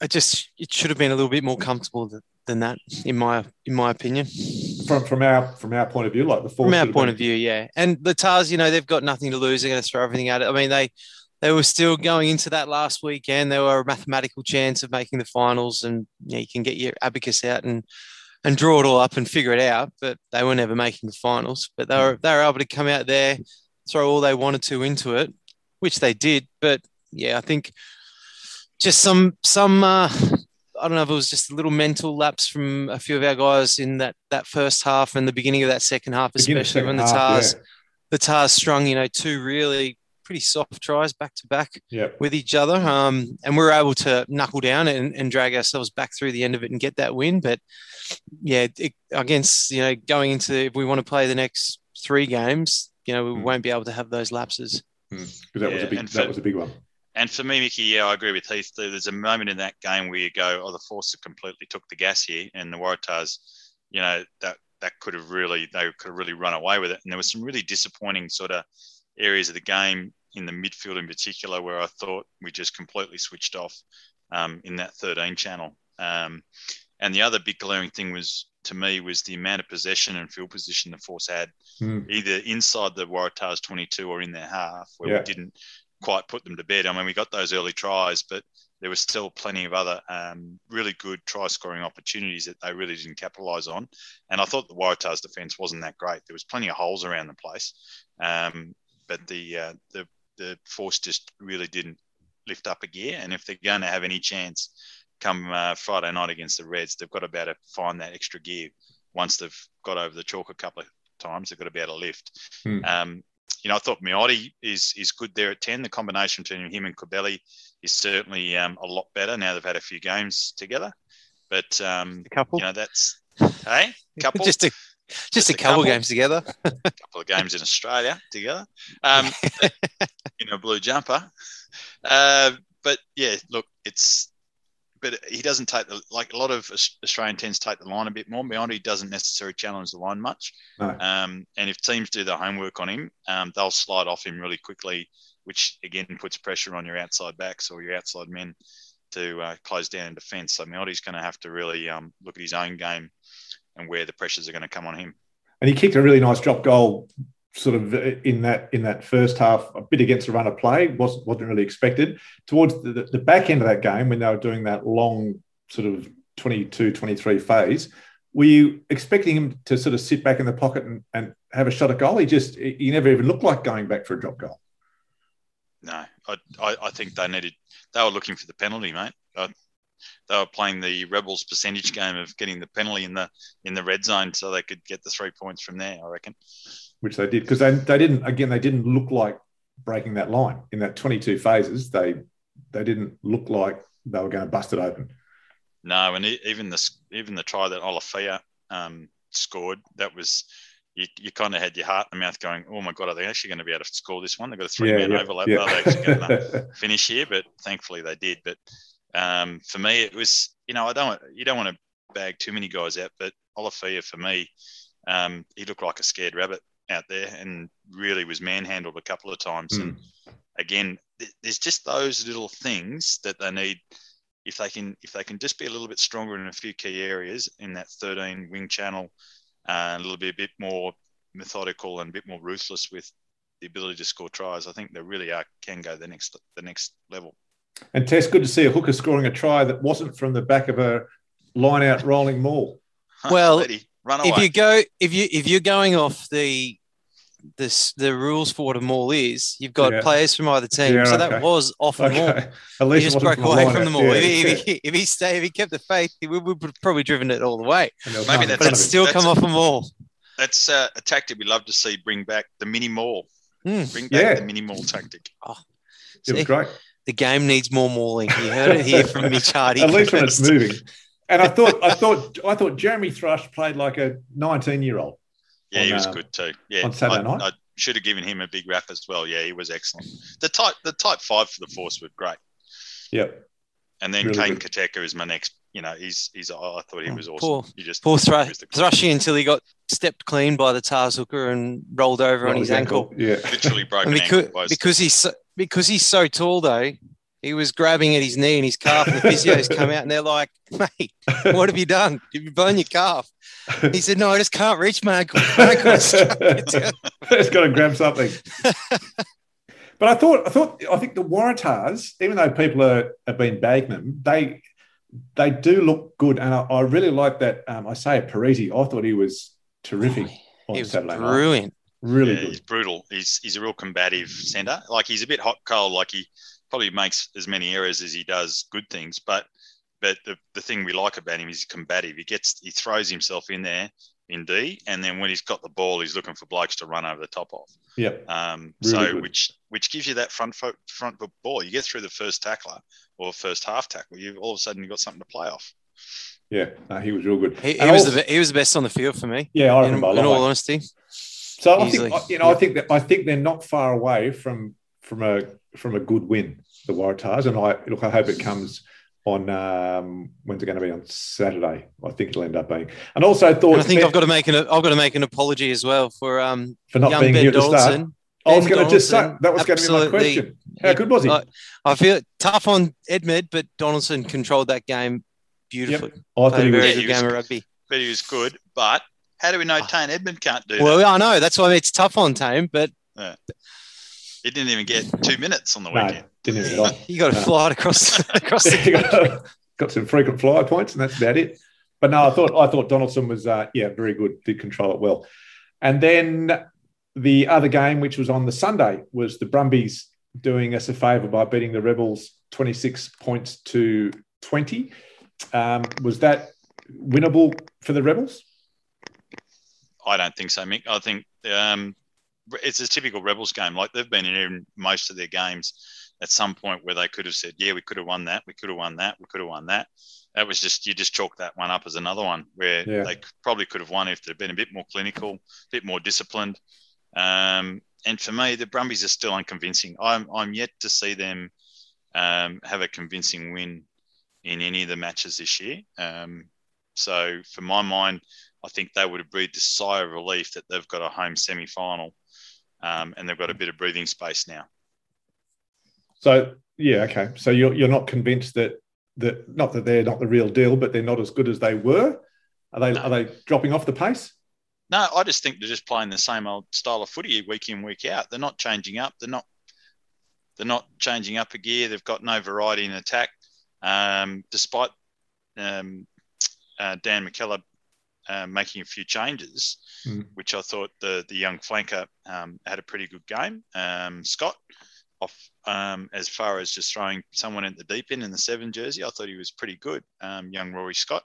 I just, it should have been a little bit more comfortable th- than that, in my, in my opinion. From from our from our point of view, like the From our point of view, yeah. And the Tahs, you know, they've got nothing to lose. They're going to throw everything at it. I mean, they they were still going into that last weekend. They were a mathematical chance of making the finals, and you, know, you can get your abacus out and and draw it all up and figure it out. But they were never making the finals. But they were they were able to come out there, throw all they wanted to into it, which they did. But yeah, I think just some some. Uh, I don't know if it was just a little mental lapse from a few of our guys in that that first half and the beginning of that second half, Beginning of especially when the second half, Tahs the Tahs strung, you know, two really pretty soft tries back to back Yeah. with each other. Um, and we were able to knuckle down and, and drag ourselves back through the end of it and get that win. But yeah, it, against, you know, going into, if we want to play the next three games, you know, we Mm. won't be able to have those lapses. because that was a big and that for- was a big one. And for me, Mickey, yeah, I agree with Heath. There's a moment in that game where you go, "Oh, the Force have completely took the gas here," and the Waratahs, you know, that that could have really they could have really run away with it. And there was some really disappointing sort of areas of the game in the midfield, in particular, where I thought we just completely switched off um, in that 13 channel. Um, and the other big glaring thing was to me was the amount of possession and field position the Force had, Mm. either inside the Waratahs 22 or in their half, where Yeah. we didn't quite put them to bed. I mean, we got those early tries, but there was still plenty of other um, really good try scoring opportunities that they really didn't capitalise on. And I thought the Waratahs defence wasn't that great. There was plenty of holes around the place, um, but the uh, the the force just really didn't lift up a gear. And if they're going to have any chance come uh, Friday night against the Reds, they've got to be able to find that extra gear. Once they've got over the chalk a couple of times, they've got to be able to lift. Hmm. Um, you know, I thought Miotti is is good there at ten. The combination between him and Cubelli is certainly um, a lot better now they've had a few games together. But um, A couple, you know, that's hey, couple just a just, Just a a couple, couple. games together. A couple of games in Australia together um, in a blue jumper. Uh, but yeah, look, it's but he doesn't take the like a lot of Australian tends to take the line a bit more. Miotti doesn't necessarily challenge the line much. No. Um, and if teams do their homework on him, um, they'll slide off him really quickly, which again puts pressure on your outside backs or your outside men to uh, close down in defence. So Miotti's going to have to really um, look at his own game and where the pressures are going to come on him. And he kicked a really nice drop goal, sort of uh, in that in that first half, a bit against the run of play. wasn't wasn't really expected. Towards the, the back end of that game, when they were doing that long sort of 22, 23 phase, were you expecting him to sort of sit back in the pocket and, and have a shot at goal? He just he never even looked like going back for a drop goal. No, I, I, think they needed. They were looking for the penalty, mate. I, they were playing the Rebels percentage game of getting the penalty in the in the red zone so they could get the three points from there. I reckon. Which they did because they, they didn't again they didn't look like breaking that line in that 22 phases. They they didn't look like they were going to bust it open. No, and even the even the try that Olafia um, scored, that was you, you kind of had your heart in the mouth going, oh my God, are they actually going to be able to score this one? They've got a three man yeah, overlap. Yeah. Are they actually going to finish here? But thankfully they did. But um, for me, it was, you know, I don't, you don't want to bag too many guys out, but Olafia for me, um, he looked like a scared rabbit out there and really was manhandled a couple of times. Mm. And again, th- there's just those little things that they need. If they can, if they can just be a little bit stronger in a few key areas in that 13 wing channel, uh, a little bit, a bit more methodical and a bit more ruthless with the ability to score tries, I think they really are can go the next the next level. And Tess, good to see a hooker scoring a try that wasn't from the back of a line out rolling maul. Well, if you go if you if you're going off the this the rules for what a maul is, you've got yeah. players from either team. Yeah, so okay. that was off the okay. maul. At least he just broke away from the maul. Yeah, if, if, he, if, he stayed, if he kept the faith, he would, would probably driven it all the way. Maybe that's, but it's still come off a maul. That's uh, a tactic we love to see bring back the mini maul. Mm. Bring back the mini maul tactic. Oh, it was great. The game needs more mauling. You heard it here from Mitch Hardy. At least when it's moving. And I thought, I thought, I thought Jeremy Thrush played like a 19 year old. Yeah, on, he was uh, good too. Yeah, on Saturday I, night. I should have given him a big rap as well. Yeah, he was excellent. The type, the type five for the force were great. Yep. And then really Kane Koteka is my next. You know, he's he's. I thought he oh, was awesome. Poor, he just poor thru- Thrushy until he got stepped clean by the Tahs hooker and rolled over on his ankle. ankle. Yeah, literally broken because, ankle. Because he's so, because he's so tall though. He was grabbing at his knee and his calf, and the physios come out and they're like, "Mate, what have you done? Did you burn your calf?" He said, "No, I just can't reach my ankle. My ankle just got to grab something." but I thought, I thought, I think the Waratahs, even though people are, have been bagging them, they they do look good, and I, I really like that. Um, I say Perese. I thought he was terrific oh, on he was Saturday brilliant. Night. Really yeah, He's brutal. He's he's a real combative centre. Like he's a bit hot cold. Like he probably makes as many errors as he does good things. But but the, the thing we like about him is combative. He gets he throws himself in there in D, and then when he's got the ball, he's looking for blokes to run over the top of. Yeah. Um, really so good. which which gives you that front foot front foot ball. You get through the first tackler or first half tackle, you all of a sudden you've got something to play off. Yeah, no, he was real good. He, he was also, the he was the best on the field for me. Yeah, I in, in all honesty. So I think you know yeah. I think that I think they're not far away from from a from a good win the Waratahs, and I look. I hope it comes on um, when's it going to be on Saturday? I think it'll end up being. And also thought. And I think I've got to make an I've got to make an apology as well for um for not young being ben here Donaldson. to start. I was going to just say that was going to be my question. How good was he? I, I feel tough on Edmed, but Donaldson controlled that game beautifully. Yep. I thought he was, very good game of rugby. But he was good. But how do we know ah. Tane Edmed can't do well, that? Well, I know that's why it's tough on Tane, but yeah. He didn't even get two minutes on the weekend. No, didn't even get You got a flight across across the got, got some frequent flyer points, and that's about it. But no, I thought I thought Donaldson was uh, yeah very good, did control it well, and then the other game, which was on the Sunday, was the Brumbies doing us a favour by beating the Rebels 26 points to 20. Um, was that winnable for the Rebels? I don't think so, Mick. I think um, it's a typical Rebels game. Like they've been in most of their games at some point where they could have said, "Yeah, we could have won that. We could have won that. We could have won that." That was just you just chalk that one up as another one where yeah. they probably could have won if they'd been a bit more clinical, a bit more disciplined. Um, and for me, the Brumbies are still unconvincing. I'm I'm yet to see them um, have a convincing win in any of the matches this year. Um, so, for my mind, I think they would have breathed a sigh of relief that they've got a home semi final um, and they've got a bit of breathing space now. So, yeah, okay. So you're, you're not convinced that that not that they're not the real deal, but they're not as good as they were. Are they no. are they dropping off the pace? No, I just think they're just playing the same old style of footy week in week out. They're not changing up. They're not they're not changing up a gear. They've got no variety in attack, um, despite um, uh, Dan McKellar uh, making a few changes, mm. which I thought the the young flanker um, had a pretty good game. Um, Scott, off um, as far as just throwing someone at the deep end in the seven jersey. I thought he was pretty good, um, young Rory Scott.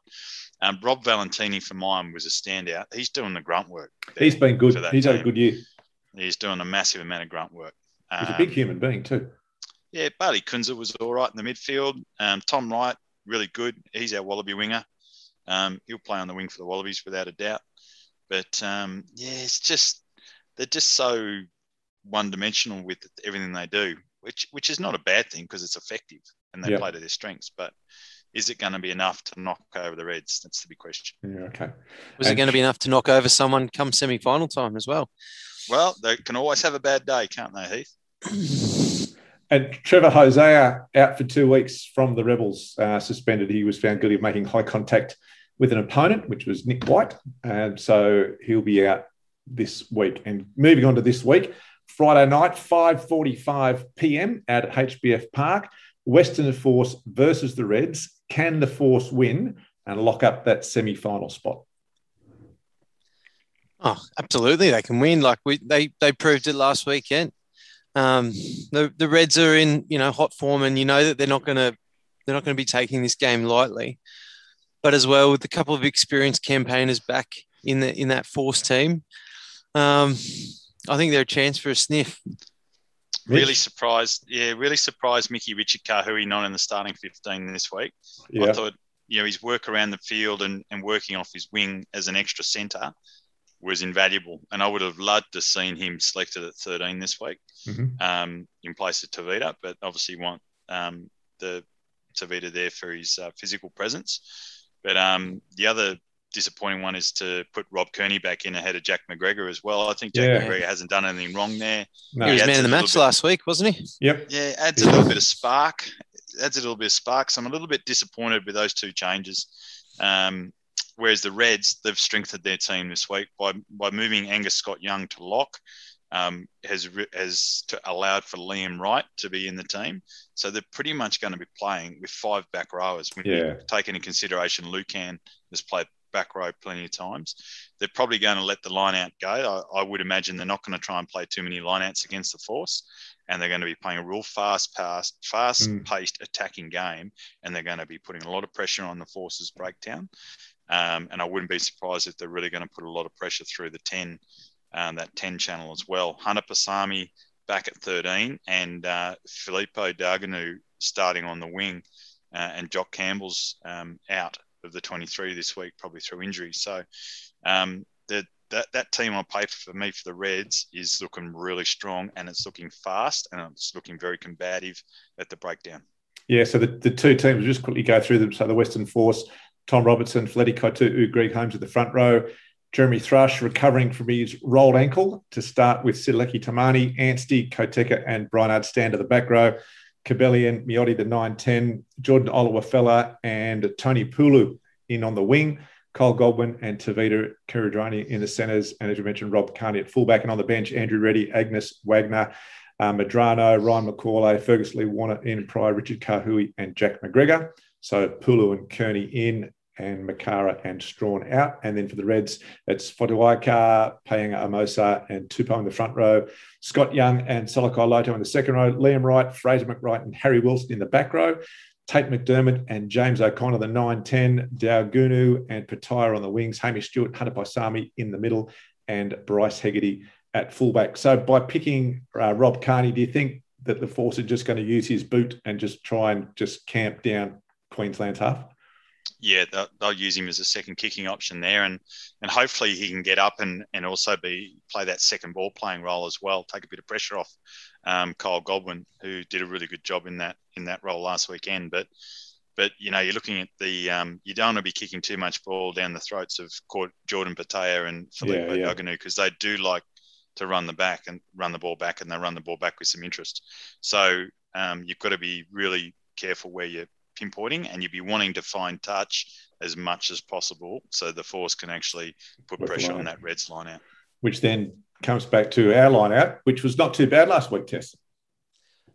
Um, Rob Valetini for mine was a standout. He's doing the grunt work. He's been good. He's team. had a good year. He's doing a massive amount of grunt work. He's a big um, human being too. Yeah, Bayley Kuenzle was all right in the midfield. Um, Tom Wright, really good. He's our Wallaby winger. Um, he'll play on the wing for the Wallabies without a doubt. But yeah, it's just they're just so one-dimensional with everything they do, which which is not a bad thing because it's effective and they yep. play to their strengths. But is it going to be enough to knock over the Reds? That's the big question. Yeah, okay. Was and it going to be enough to knock over someone come semi-final time as well? Well, they can always have a bad day, can't they, Heath? And Trevor Hosea out for two weeks from the Rebels, uh, suspended. He was found guilty of making high contact with an opponent, which was Nick White. And so he'll be out this week. And moving on to this week, Friday night, 5.45 p.m. at HBF Park. Western Force versus the Reds. Can the Force win and lock up that semi-final spot? Oh, absolutely, they can win. Like we, they they proved it last weekend. Um, the the Reds are in you know hot form, and you know that they're not going to they're not going to be taking this game lightly. But as well, with a couple of experienced campaigners back in the in that Force team, um, I think they're a chance for a sniff. Really surprised, yeah, really surprised Mickey Richard Kahui not in the starting 15 this week. Yeah. I thought, you know, his work around the field and, and working off his wing as an extra centre was invaluable. And I would have loved to seen him selected at 13 this week mm-hmm. um, in place of Tevita, but obviously want um, the Tevita there for his uh, physical presence. But um, the other disappointing one is to put Rob Kearney back in ahead of Jack McGregor as well. I think Jack yeah. McGregor hasn't done anything wrong there. No. He was man of the match bit, last week, wasn't he? Yep. Yeah, adds a little bit of spark. Adds a little bit of spark. So I'm a little bit disappointed with those two changes. Um, whereas the Reds, they've strengthened their team this week by by moving Angus Scott Young to lock. Um, has has allowed for Liam Wright to be in the team, so they're pretty much going to be playing with five back rowers. When yeah. you take into consideration Lukhan has played back row plenty of times. They're probably going to let the line out go. I, I would imagine they're not going to try and play too many line outs against the force, and they're going to be playing a real fast, fast, fast-paced mm. attacking game, and they're going to be putting a lot of pressure on the force's breakdown. Um, and I wouldn't be surprised if they're really going to put a lot of pressure through the 10, um, that 10 channel as well. Hunter Paisami back at 13 and uh, Filipo Daugunu starting on the wing uh, and Jock Campbell's um, out of the 23 this week, probably through injury. So um, the, that, that team on paper for me for the Reds is looking really strong and it's looking fast and it's looking very combative at the breakdown. Yeah, so the, the two teams, just quickly go through them. So the Western Force, Tom Robertson, Feleti Kautu'u, Greg Holmes at the front row. Jeremy Thrush recovering from his rolled ankle to start with Sitaleki Timani, Anstee, Koteka, and Brynard Stander at the back row. Cubelli and, Miotti, the 910, Jordan Olowofela, and Toni Pulu in on the wing. Kyle Godwin and Tevita Kuridrani in the centres. And as you mentioned, Rob Kearney at fullback and on the bench, Andrew Ready, Angus Wagner, uh, Medrano, Ryan McCauley, Fergus Lee Warner Ian Prior, Richard Kahui, and Jack McGregor. So Pulu and Kearney in and Makara and Strawn out. And then for the Reds, it's Fotuaika, Paenga Amosa, and Tupou in the front row. Scott Young and Salakaia Loto in the second row. Liam Wright, Fraser McReight, and Harry Wilson in the back row. Tate McDermott and James O'Connor, the 9-10, Daugunu and Petaia on the wings, Hamish Stewart, Hunter Paisami in the middle, and Bryce Hegarty at fullback. So by picking uh, Rob Kearney, do you think that the Force are just going to use his boot and just try and just camp down Queensland's half? yeah, they'll, they'll, use him as a second kicking option there, and and hopefully he can get up and and also be play that second ball playing role as well, take a bit of pressure off um, Kyle Godwin, who did a really good job in that in that role last weekend. But but you know you're looking at the um, you don't want to be kicking too much ball down the throats of Jordan Petaia and Filipo yeah, yeah. because they do like to run the back and run the ball back, and they run the ball back with some interest. So um, you've got to be really careful where you pinpointing and you'd be wanting to find touch as much as possible so the force can actually put Work pressure on that Reds line out. Which then comes back to our line out, which was not too bad last week, Tess.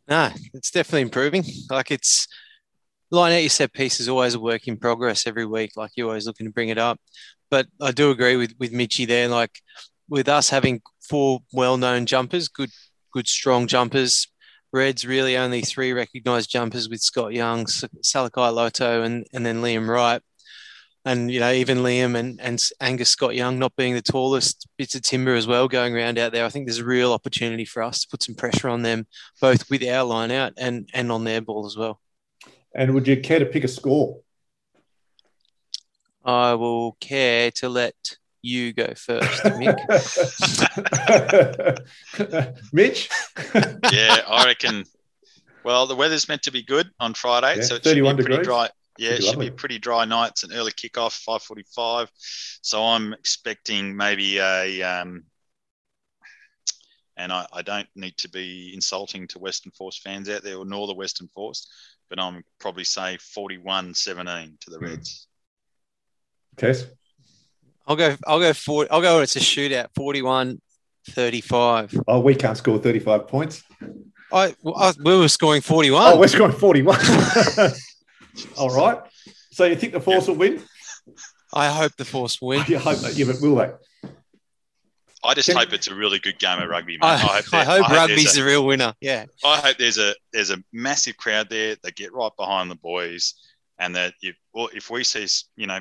No, it's definitely improving. Like it's line out your set piece is always a work in progress every week. Like you're always looking to bring it up. But I do agree with with Mitchy there. Like with us having four well known jumpers, good good strong jumpers, Reds really only three recognised jumpers with Scott Young, Salakaia Loto, and and then Liam Wright. And you know, even Liam and, and Angus Scott Young not being the tallest bits of timber as well going around out there. I think there's a real opportunity for us to put some pressure on them, both with our line out and and on their ball as well. And would you care to pick a score? I will care to let you go first, Mick. Mitch? yeah, I reckon. Well, the weather's meant to be good on Friday, yeah, so it 31 should be pretty dry. Yeah, it should lovely. be pretty dry nights and early kickoff, five forty-five. So I'm expecting maybe a, um, and I, I, don't need to be insulting to Western Force fans out there, or nor the Western Force, but I'm probably say 41-17 to the hmm. Reds. Tess? I'll go. I'll go for. I'll go. It's a shootout. 41 35. Oh, we can't score 35 points. I, I we were scoring 41. Oh, we're scoring 41. All right. So you think the Force will win? I hope the Force will win. You hope that, yeah, but will they? I just Can, hope it's a really good game of rugby. Man. I, I hope, I hope I rugby's the real winner. Yeah. I hope there's a there's a massive crowd there. They get right behind the boys, and that if well, if we see you know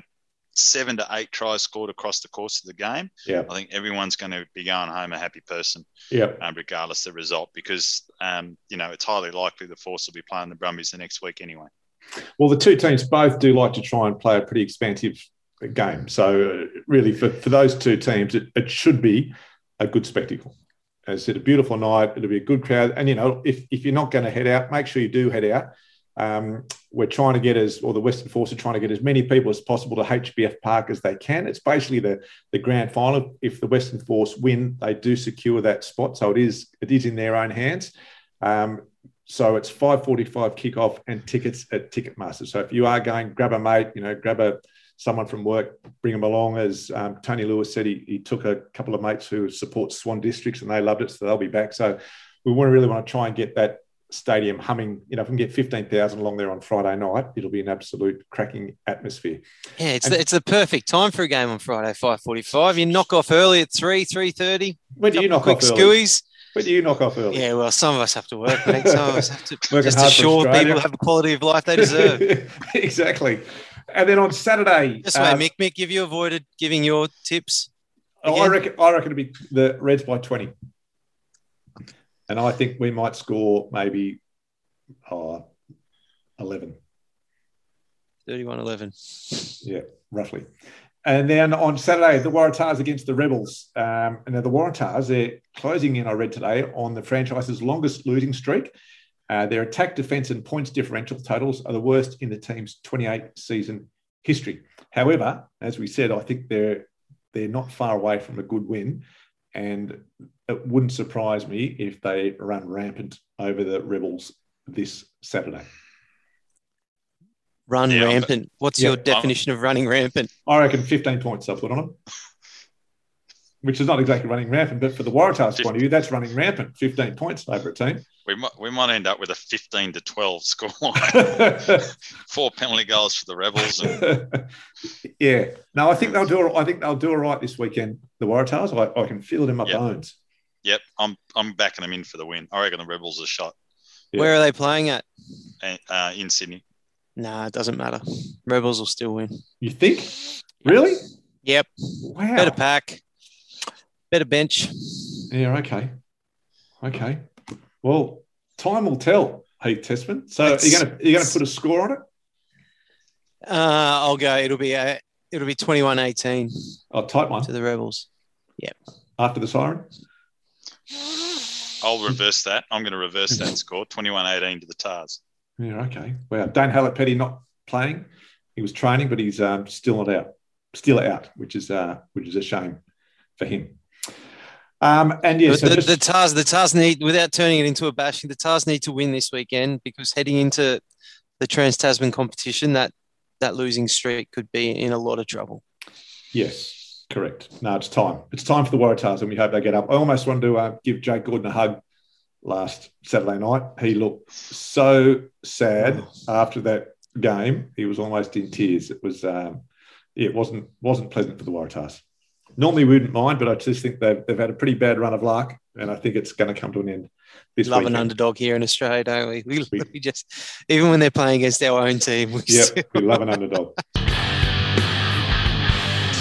seven to eight tries scored across the course of the game, yeah. I think everyone's going to be going home a happy person, yeah. Um, regardless of the result, because um, you know it's highly likely the Force will be playing the Brumbies the next week anyway. Well, the two teams both do like to try and play a pretty expansive game, so uh, really for, for those two teams, it, it should be a good spectacle. As I said, a beautiful night. It'll be a good crowd, and you know, if if you're not going to head out, make sure you do head out um, we're trying to get as, or the Western Force are trying to get as many people as possible to HBF Park as they can. It's basically the the grand final. If the Western Force win, they do secure that spot, so it is it is in their own hands. Um, so it's 5:45 kickoff and tickets at Ticketmaster. So if you are going, grab a mate, you know, grab a someone from work, bring them along. As um, Tony Lewis said, he, he took a couple of mates who support Swan Districts and they loved it, so they'll be back. So we want to really want to try and get that stadium humming. You know, if we can get fifteen thousand along there on Friday night, it'll be an absolute cracking atmosphere. Yeah, it's and, the, it's the perfect time for a game on Friday, five forty-five. You knock off early at three, three thirty. When do you knock quick off? Skewies. When do you knock off early? Yeah, well, some of us have to work, mate. Some of us have to just ensure people have the quality of life they deserve. exactly. And then on Saturday, this way, um, Mick. Mick, have you avoided giving your tips? Oh, I reckon. I reckon it'll be the Reds by twenty and I think we might score maybe oh, 11. 31 11. Yeah, roughly. And then on Saturday, the Waratahs against the Rebels. Um, and now the Waratahs, they're closing in, I read today, on the franchise's longest losing streak. Uh, their attack, defence, and points differential totals are the worst in the team's 28 season history. However, as we said, I think they're they're not far away from a good win. And it wouldn't surprise me if they run rampant over the Rebels this Saturday. Run yeah, rampant. What's yeah, your definition of running rampant? I reckon 15 points I put on them, which is not exactly running rampant, but for the Waratahs point of view, that's running rampant. 15 points over a team. We might, we might end up with a 15 to 12 score. Four penalty goals for the Rebels. And... yeah. No, I think they'll do. I think they'll do all right this weekend. The Waratahs. I, I can feel it in my yep. bones. Yep, I'm I'm backing them in for the win. I reckon the Rebels are shot. Yep. Where are they playing at? Uh, in Sydney. Nah, it doesn't matter. Rebels will still win. You think? Really? Yep. Wow. Better pack. Better bench. Yeah. Okay. Okay. Well, time will tell. Hey, Tessmann. So it's, are you going to are you going to put a score on it? Uh, I'll go. It'll be a it'll be 21-18. Oh, tight one to the Rebels. Yep. After the siren. I'll reverse that. I'm going to reverse that score 21 18 to the Tahs. Yeah, okay. Wow. Dane Haylett-Petty not playing. He was training, but he's um, still not out, still out, which is uh, which is a shame for him. Um, and yeah, so the, just... the Tahs, the Tahs need, without turning it into a bashing, the Tahs need to win this weekend because heading into the Trans Tasman competition, that that losing streak could be in a lot of trouble. Yes, Correct. No, it's time. It's time for the Waratahs, and we hope they get up. I almost wanted to uh, give Jake Gordon a hug last Saturday night. He looked so sad after that game. He was almost in tears. It was, um, it wasn't wasn't pleasant for the Waratahs. Normally we wouldn't mind, but I just think they've, they've had a pretty bad run of luck and I think it's going to come to an end this Love weekend. an underdog here in Australia, don't we? We, we just, even when they're playing against our own team, we Yep, still- we love an underdog.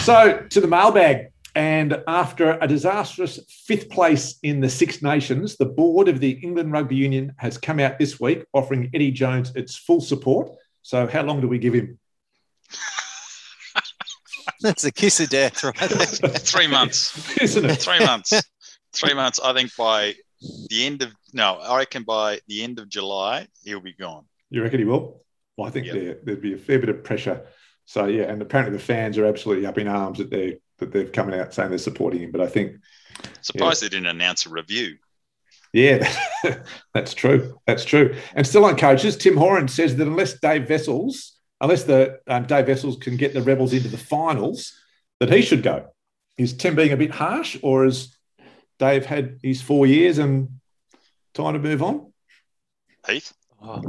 So to the mailbag. And after a disastrous fifth place in the Six Nations, the board of the England Rugby Union has come out this week offering Eddie Jones its full support. So, how long do we give him? that's a kiss of death, right? Three months. Isn't it? Three months. Three months. I think by the end of no, I reckon by the end of July he'll be gone. You reckon he will? Well, I think Yep. there, there'd be a fair bit of pressure. So, yeah, and apparently the fans are absolutely up in arms that they that they've come out saying they're supporting him. But I think Surprised they didn't announce a review. Yeah, that's true. That's true. And still on coaches, Tim Horan says that unless Dave Wessels, unless the um, Dave Wessels can get the Rebels into the finals, that he should go. Is Tim being a bit harsh, or has Dave had his four years and time to move on? Heath. Oh.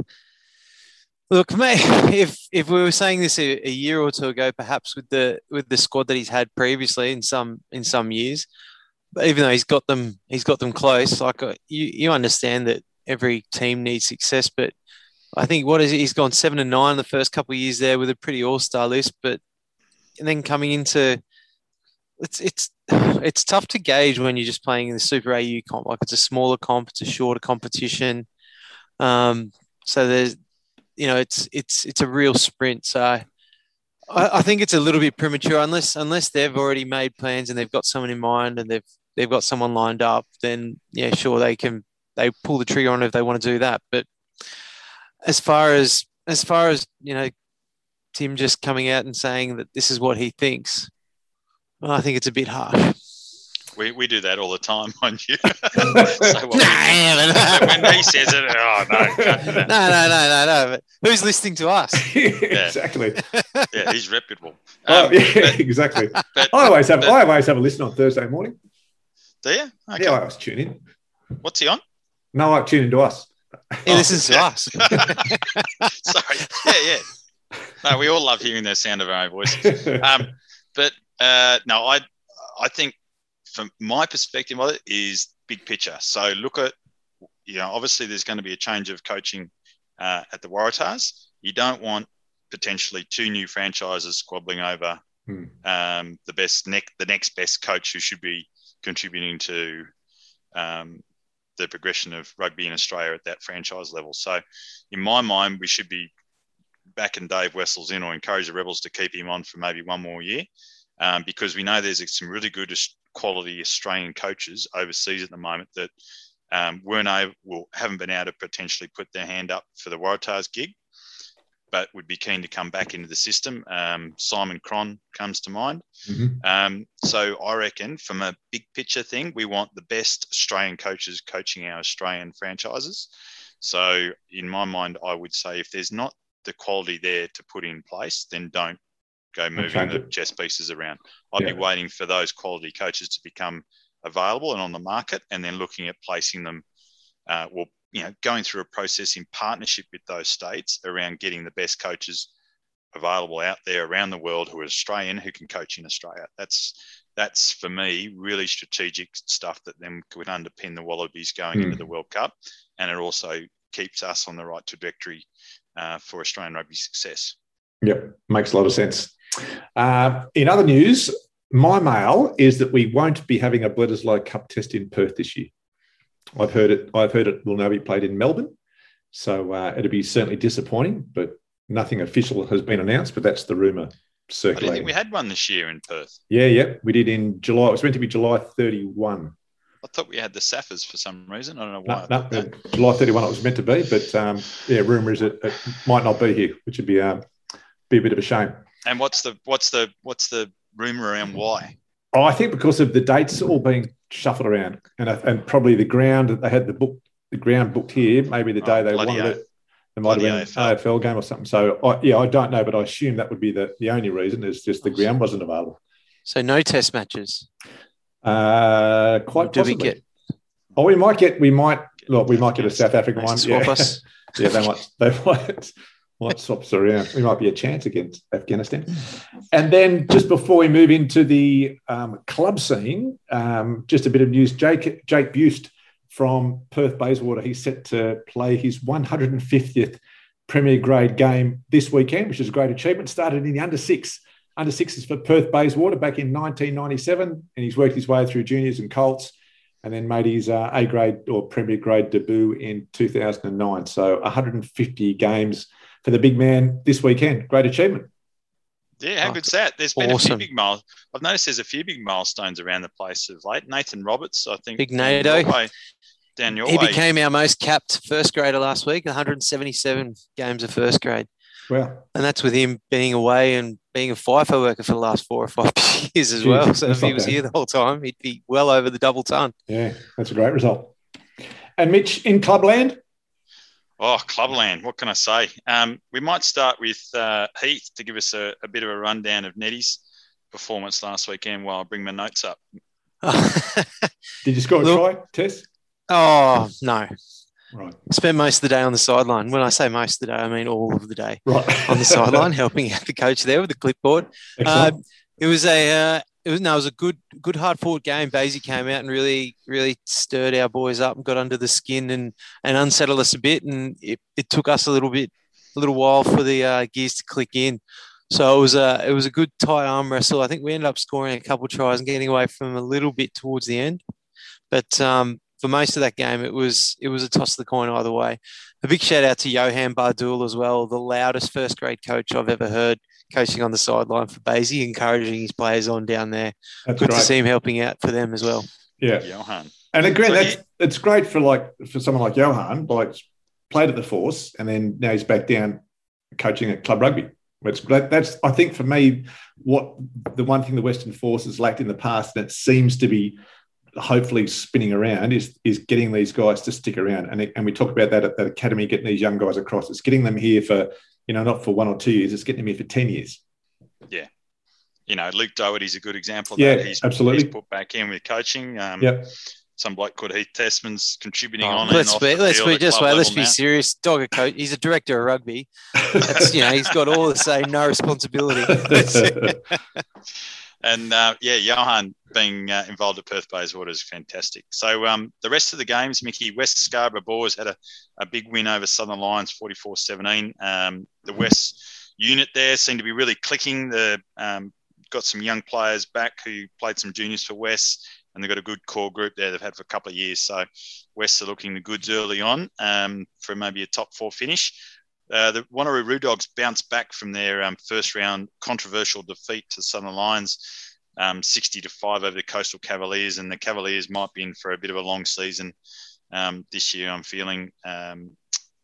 Look, mate, if if we were saying this a, a year or two ago, perhaps with the with the squad that he's had previously in some in some years, but even though he's got them he's got them close, like uh, you you understand that every team needs success, but I think what is it? He's gone seven and nine the first couple of years there with a pretty all star list, but and then coming into it's it's it's tough to gauge when you're just playing in the Super AU comp. Like it's a smaller comp, it's a shorter competition. Um, so there's you know it's it's it's a real sprint. So I, I think it's a little bit premature unless unless they've already made plans and they've got someone in mind and they've they've got someone lined up. Then yeah, sure they can they pull the trigger on if they want to do that. But as far as as far as you know, Tim just coming out and saying that this is what he thinks, well, I think it's a bit harsh. We, we do that all the time, on you. Say what we Nah, think. when he says it, oh no, no, no, no, no, no. But who's listening to us? exactly. yeah, he's reputable. Oh, Um, yeah, but- exactly. but- I always have. but- I always have a listen on Thursday morning. do you? Okay. Yeah, I always tune in. What's he on? No, I tune into us. He listens to yeah. us. Sorry. Yeah, yeah. No, we all love hearing the sound of our own voices. Um, but uh, no, I I think from my perspective of it is big picture. So look at you know obviously there's going to be a change of coaching uh, at the Waratahs. You don't want potentially two new franchises squabbling over Hmm. um, the best next the next best coach who should be contributing to um, the progression of rugby in Australia at that franchise level. So in my mind, we should be backing Dave Wessels in or encourage the Rebels to keep him on for maybe one more year um, because we know there's some really good quality Australian coaches overseas at the moment that um, weren't able, well, haven't been able to potentially put their hand up for the Waratahs gig, but would be keen to come back into the system. Um, Simon Cron comes to mind. Mhm. Um, so I reckon from a big picture thing, we want the best Australian coaches coaching our Australian franchises. So in my mind, I would say if there's not the quality there to put in place, then don't go moving the it. chess pieces around. I'd Yeah. be waiting for those quality coaches to become available and on the market, and then looking at placing them. Uh, well, you know, going through a process in partnership with those states around getting the best coaches available out there around the world who are Australian who can coach in Australia. That's that's for me really strategic stuff that then would underpin the Wallabies going Hmm. into the World Cup, and it also keeps us on the right trajectory uh, for Australian rugby success. Yep, makes a lot of sense. Uh, in other news, my mail is that we won't be having a Bledisloe Cup test in Perth this year. I've heard it. I've heard it will now be played in Melbourne, so uh, it'll be certainly disappointing. But nothing official has been announced. But that's the rumor I didn't circulating. think we had one this year in Perth. yeah, yeah, we did in July. It was meant to be July thirty-one. I thought we had the Saffers for some reason. I don't know why. I no, that. uh, July thirty-one. It was meant to be, but um, yeah, rumor is it, it might not be here, which would be um, be a bit of a shame. And what's the what's the what's the rumor around why? Oh, I think because of the dates all being shuffled around, and uh, and probably the ground that they had the book, the ground booked here, maybe the day Oh, they wanted A- it, it might have been bloody an AFL game or something. So I, yeah, I don't know, but I assume that would be the, the only reason is just the ground wasn't available. So no test matches. Uh, quite Do we possibly. get Oh, we might get. We might. Look, we might get a South African one. swap Yeah, us? yeah, they might. They might. Might swap around. We might be a chance against Afghanistan. And then just before we move into the um, club scene, um, just a bit of news. Jake Jake Buist from Perth Bayswater, he's set to play his 150th Premier Grade game this weekend, which is a great achievement. Started in the under six, under sixes for Perth Bayswater back in 1997, and he's worked his way through juniors and Colts and then made his uh, A grade or Premier Grade debut in 2009. So 150 games for the big man this weekend. Great achievement. Yeah, how oh, good's that? There's been awesome. a few big miles. I've noticed there's a few big milestones around the place of late. Nathan Roberts, I think. Big NATO. Down your he way. became our most capped first grader last week, 177 games of first grade. Wow. And that's with him being away and being a FIFO worker for the last four or five years as Jeez, well. So if he was bad. here the whole time, he'd be well over the double ton. Yeah, that's a great result. And Mitch, in Clubland? Oh, Clubland, what can I say? Um, we might start with uh, Heath to give us a, a, bit of a rundown of Nettie's performance last weekend while I bring my notes up. Did you score a Look, try, Tess? Oh, no. Right. Spent most of the day on the sideline. When I say most of the day, I mean all of the day right. on the sideline, helping out the coach there with the clipboard. Uh, it was a uh, it was no, it was a good good hard fought game. Basie came out and really really stirred our boys up and got under the skin and and unsettled us a bit. And it, it took us a little bit a little while for the uh, gears to click in. So it was a it was a good tie arm wrestle. I think we ended up scoring a couple tries and getting away from a little bit towards the end. But um, for most of that game, it was it was a toss of the coin either way. A big shout out to Johan Bardoul as well, the loudest first grade coach I've ever heard coaching on the sideline for Basie, encouraging his players on down there. That's Good great. to see him helping out for them as well. Yeah, Johan. And again, that's he, it's great for like for someone like Johan, like played at the Force, and then now he's back down coaching at club rugby. It's, that's I think for me what the one thing the Western Force has lacked in the past that seems to be hopefully spinning around is is getting these guys to stick around. And, and we talk about that at that academy, getting these young guys across. It's getting them here for, you know, not for one or two years, it's getting them here for 10 years. Yeah. You know, Luke Doherty's a good example yeah, that. He's, absolutely. He's put back in with coaching. Um, yeah. Some bloke called Heath Tessmann's contributing oh, on. Let's be, let's be just wait. Let's now. be serious. Dog a coach. He's a director of rugby. That's, you know, he's got all the same, no responsibility. and uh, yeah, Johan being uh, involved at Perth Bayswater is fantastic. So um, the rest of the games, Mickey, West Scarborough Boars had a, a big win over Southern Lions, 44-17. Um, the West unit there seemed to be really clicking. The um, got some young players back who played some juniors for West, and they've got a good core group there they've had for a couple of years. So West are looking the goods early on um, for maybe a top four finish. Uh, the Wanneroo Roo Dogs bounced back from their um, first round controversial defeat to Southern Lions um, 60 to 5 over the Coastal Cavaliers, and the Cavaliers might be in for a bit of a long season um, this year, I'm feeling. Um,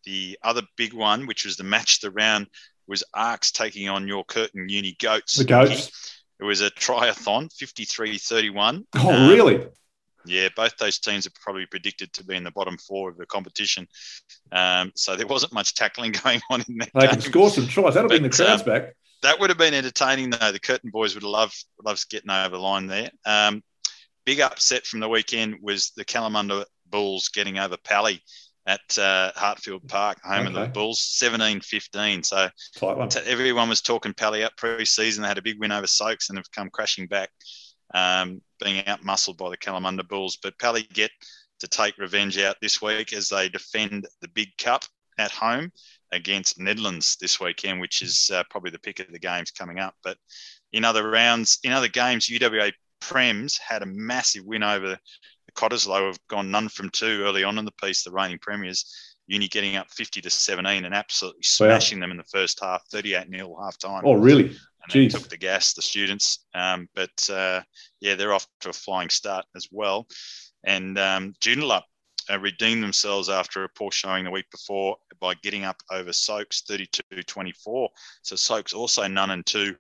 the other big one, which was the match the round, was Arcs taking on your Curtin Uni Goats. The Goats. It was a triathlon, 53 31. Oh, really? Yeah, both those teams are probably predicted to be in the bottom four of the competition. Um, so there wasn't much tackling going on in that. They game. can score some tries. That'll but, bring the crowds um, back that would have been entertaining though. The Curtin boys would have loved loved getting over the line there. Um, big upset from the weekend was the Kalamunda Bulls getting over Pally at uh, Hartfield Park, home okay. of the Bulls, 17-15. So everyone was talking Pally up pre-season. They had a big win over Soaks and have come crashing back, um, being out-muscled by the Kalamunda Bulls. But Pally get to take revenge out this week as they defend the Big Cup at home against Nedlands this weekend, which is uh, probably the pick of the games coming up. But in other rounds, in other games, UWA Prems had a massive win over the Cottesloe, have gone none from two early on in the piece, the reigning premiers. Uni getting up 50 to 17 and absolutely smashing wow. them in the first half, 38 nil half time. Oh, really? And they took the gas, the students. Um, but uh, yeah, they're off to a flying start as well. And um, Joondalup uh, redeemed themselves after a poor showing the week before by getting up over Soaks 32-24. So Soaks also none and two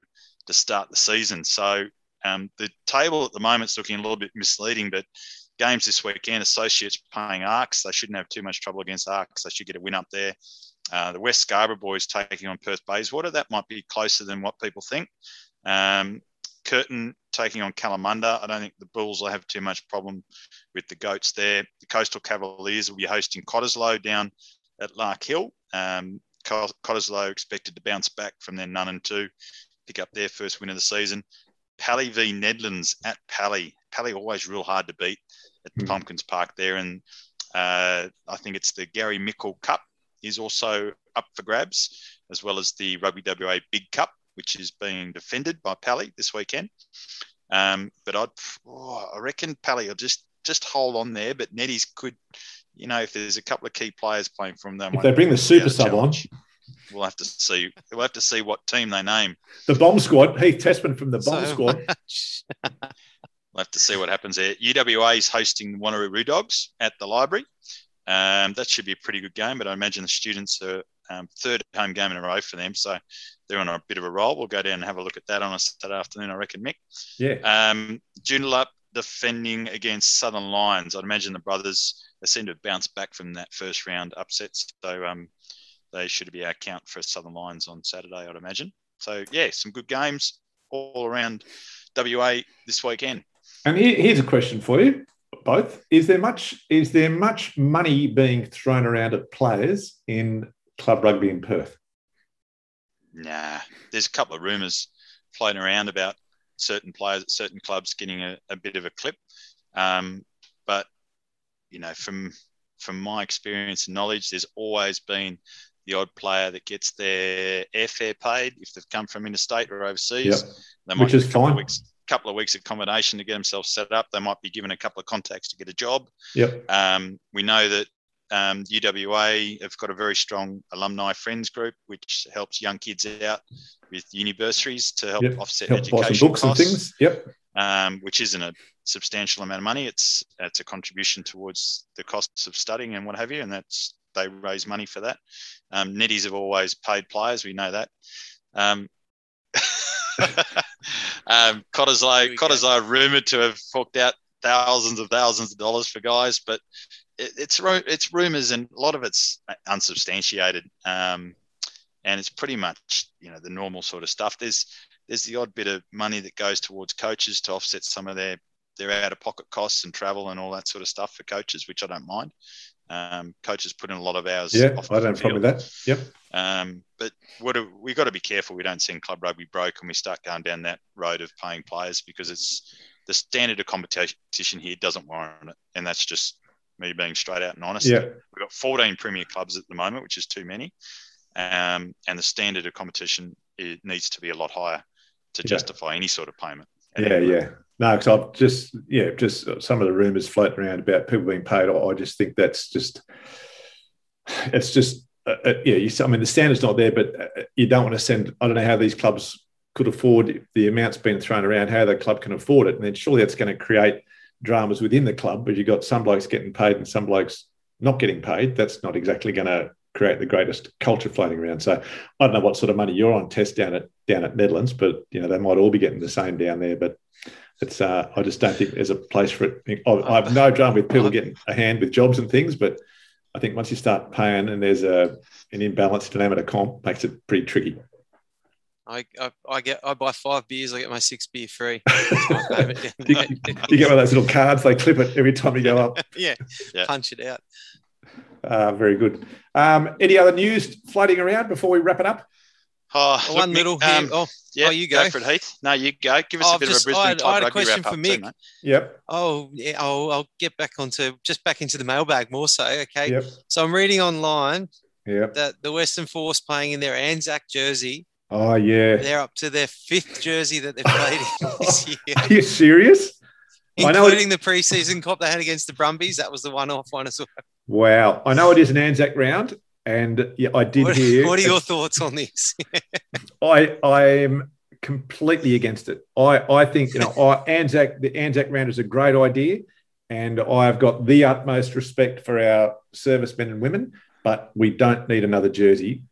to start the season. So um, the table at the moment is looking a little bit misleading, but games this weekend, Associates playing Arcs. They shouldn't have too much trouble against Arcs. They should get a win up there. Uh, the West Scarborough boys taking on Perth Bayswater. That might be closer than what people think. Um, Curtin taking on Kalamunda. I don't think the Bulls will have too much problem with the Goats there. The Coastal Cavaliers will be hosting Cottesloe down at Lark Hill. Um, Cottesloe expected to bounce back from their none and two, pick up their first win of the season. Pally v Nedlands at Pally. Pally always real hard to beat at mm. Pumpkins Park there, and uh, I think it's the Gary Mickle Cup is also up for grabs, as well as the Rugby WA Big Cup, which is being defended by Pally this weekend. Um, but I'd, oh, I reckon Pally will just just hold on there. But Netties could, you know, if there's a couple of key players playing from them, if they bring the super sub on, we'll have to see. We'll have to see what team they name. The bomb squad, Heath Tessmann from the bomb so squad. we'll have to see what happens there. UWA is hosting the Wanneroo Dogs at the library. Um, that should be a pretty good game, but I imagine the students are um, third home game in a row for them, so they're on a bit of a roll. We'll go down and have a look at that on a Saturday afternoon, I reckon, Mick. Yeah. Um, Joondalup defending against Southern Lions. I'd imagine the brothers they seem to have bounced back from that first round upsets, so um, they should be our count for Southern Lions on Saturday, I'd imagine. So yeah, some good games all around WA this weekend. And here's a question for you both. Is there much is there much money being thrown around at players in club rugby in Perth? Nah, there's a couple of rumours floating around about certain players at certain clubs getting a, a bit of a clip. Um, but you know, from from my experience and knowledge, there's always been the odd player that gets their airfare paid if they've come from interstate or overseas. Yep. Which is fine. Weeks, couple of weeks of accommodation to get themselves set up. They might be given a couple of contacts to get a job. Yep. Um, we know that um, UWA have got a very strong alumni friends group, which helps young kids out with universities to help yep. offset help education books costs. and things. Yep. Um, which isn't a substantial amount of money. It's it's a contribution towards the costs of studying and what have you, and that's they raise money for that. Um, Netties have always paid players. We know that. Um, um, Cottesloe, Cottesloe rumored to have forked out thousands of thousands of dollars for guys, but it, it's it's rumors and a lot of it's unsubstantiated. Um, and it's pretty much you know the normal sort of stuff. There's there's the odd bit of money that goes towards coaches to offset some of their their out of pocket costs and travel and all that sort of stuff for coaches, which I don't mind. Um, coaches put in a lot of hours. Yeah, I don't problem with that. Yep. Um, but what we've got to be careful we don't send club rugby broke and we start going down that road of paying players because it's the standard of competition here doesn't warrant it, and that's just me being straight out and honest. Yeah. We've got 14 premier clubs at the moment, which is too many, um, and the standard of competition it needs to be a lot higher to yeah. justify any sort of payment. Yeah, yeah. No, because I've just yeah, just some of the rumours floating around about people being paid. I just think that's just it's just uh, uh, yeah. You, I mean, the standard's not there, but uh, you don't want to send. I don't know how these clubs could afford the amounts being thrown around. How the club can afford it, and then surely that's going to create dramas within the club. But you've got some blokes getting paid and some blokes not getting paid. That's not exactly going to create the greatest culture floating around. So I don't know what sort of money you're on Tess down at down at Nedlands, but you know they might all be getting the same down there. But it's uh, I just don't think there's a place for it. I have no drama with people getting a hand with jobs and things, but I think once you start paying and there's a an imbalance to amateur comp, makes it pretty tricky. I, I, I, get I buy five beers, I get my six beer free. you, you, get one of those little cards, they clip it every time you go up. yeah, yeah. punch it out. Uh, very good. Um, any other news floating around before we wrap it up? Oh, one look, little um, Oh, yeah, oh, you go. go. for it, Heath. No, you go. Give us oh, a bit just, of a Brisbane I, I had a question for Mick. Too, yep. Oh, yeah. I'll, I'll get back onto just back into the mailbag more so. Okay. Yep. So I'm reading online. Yep. That the Western Force playing in their Anzac jersey. Oh yeah. They're up to their fifth jersey that they've played in this year. Are you serious? Including the preseason cop they had against the Brumbies. That was the one-off one as well. Wow. I know it is an Anzac round, and yeah, I did what, hear. What are your thoughts on this? I I am completely against it. I I think you know I, Anzac the Anzac round is a great idea, and I've got the utmost respect for our servicemen and women. But we don't need another jersey.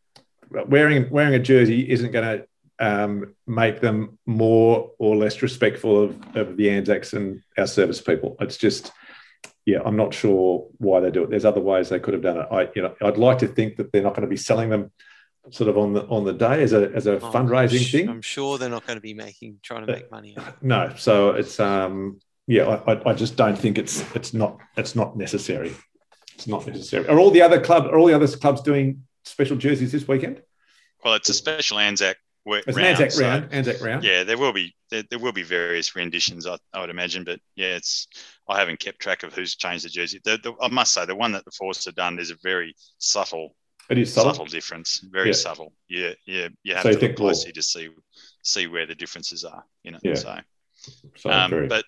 Wearing wearing a jersey isn't going to um, make them more or less respectful of, of the Anzacs and our service people. It's just yeah, I'm not sure why they do it. There's other ways they could have done it. I, you know, I'd like to think that they're not going to be selling them sort of on the on the day as a as a oh, fundraising I'm thing. I'm sure they're not going to be making trying to make money. No, so it's um yeah, I, I just don't think it's it's not it's not necessary. It's not necessary. Are all the other club are all the other clubs doing special jerseys this weekend? Well, it's a special Anzac it's round, an Anzac so, round. Anzac round. Yeah, there will be there, there will be various renditions, I, I, would imagine. But yeah, it's I haven't kept track of who's changed the jersey. The, the, I must say, the one that the Force have done is a very subtle. It is subtle, subtle difference. Very yeah. subtle. Yeah, yeah. You have so to look closely to see see where the differences are. You know. Yeah. So, so um, but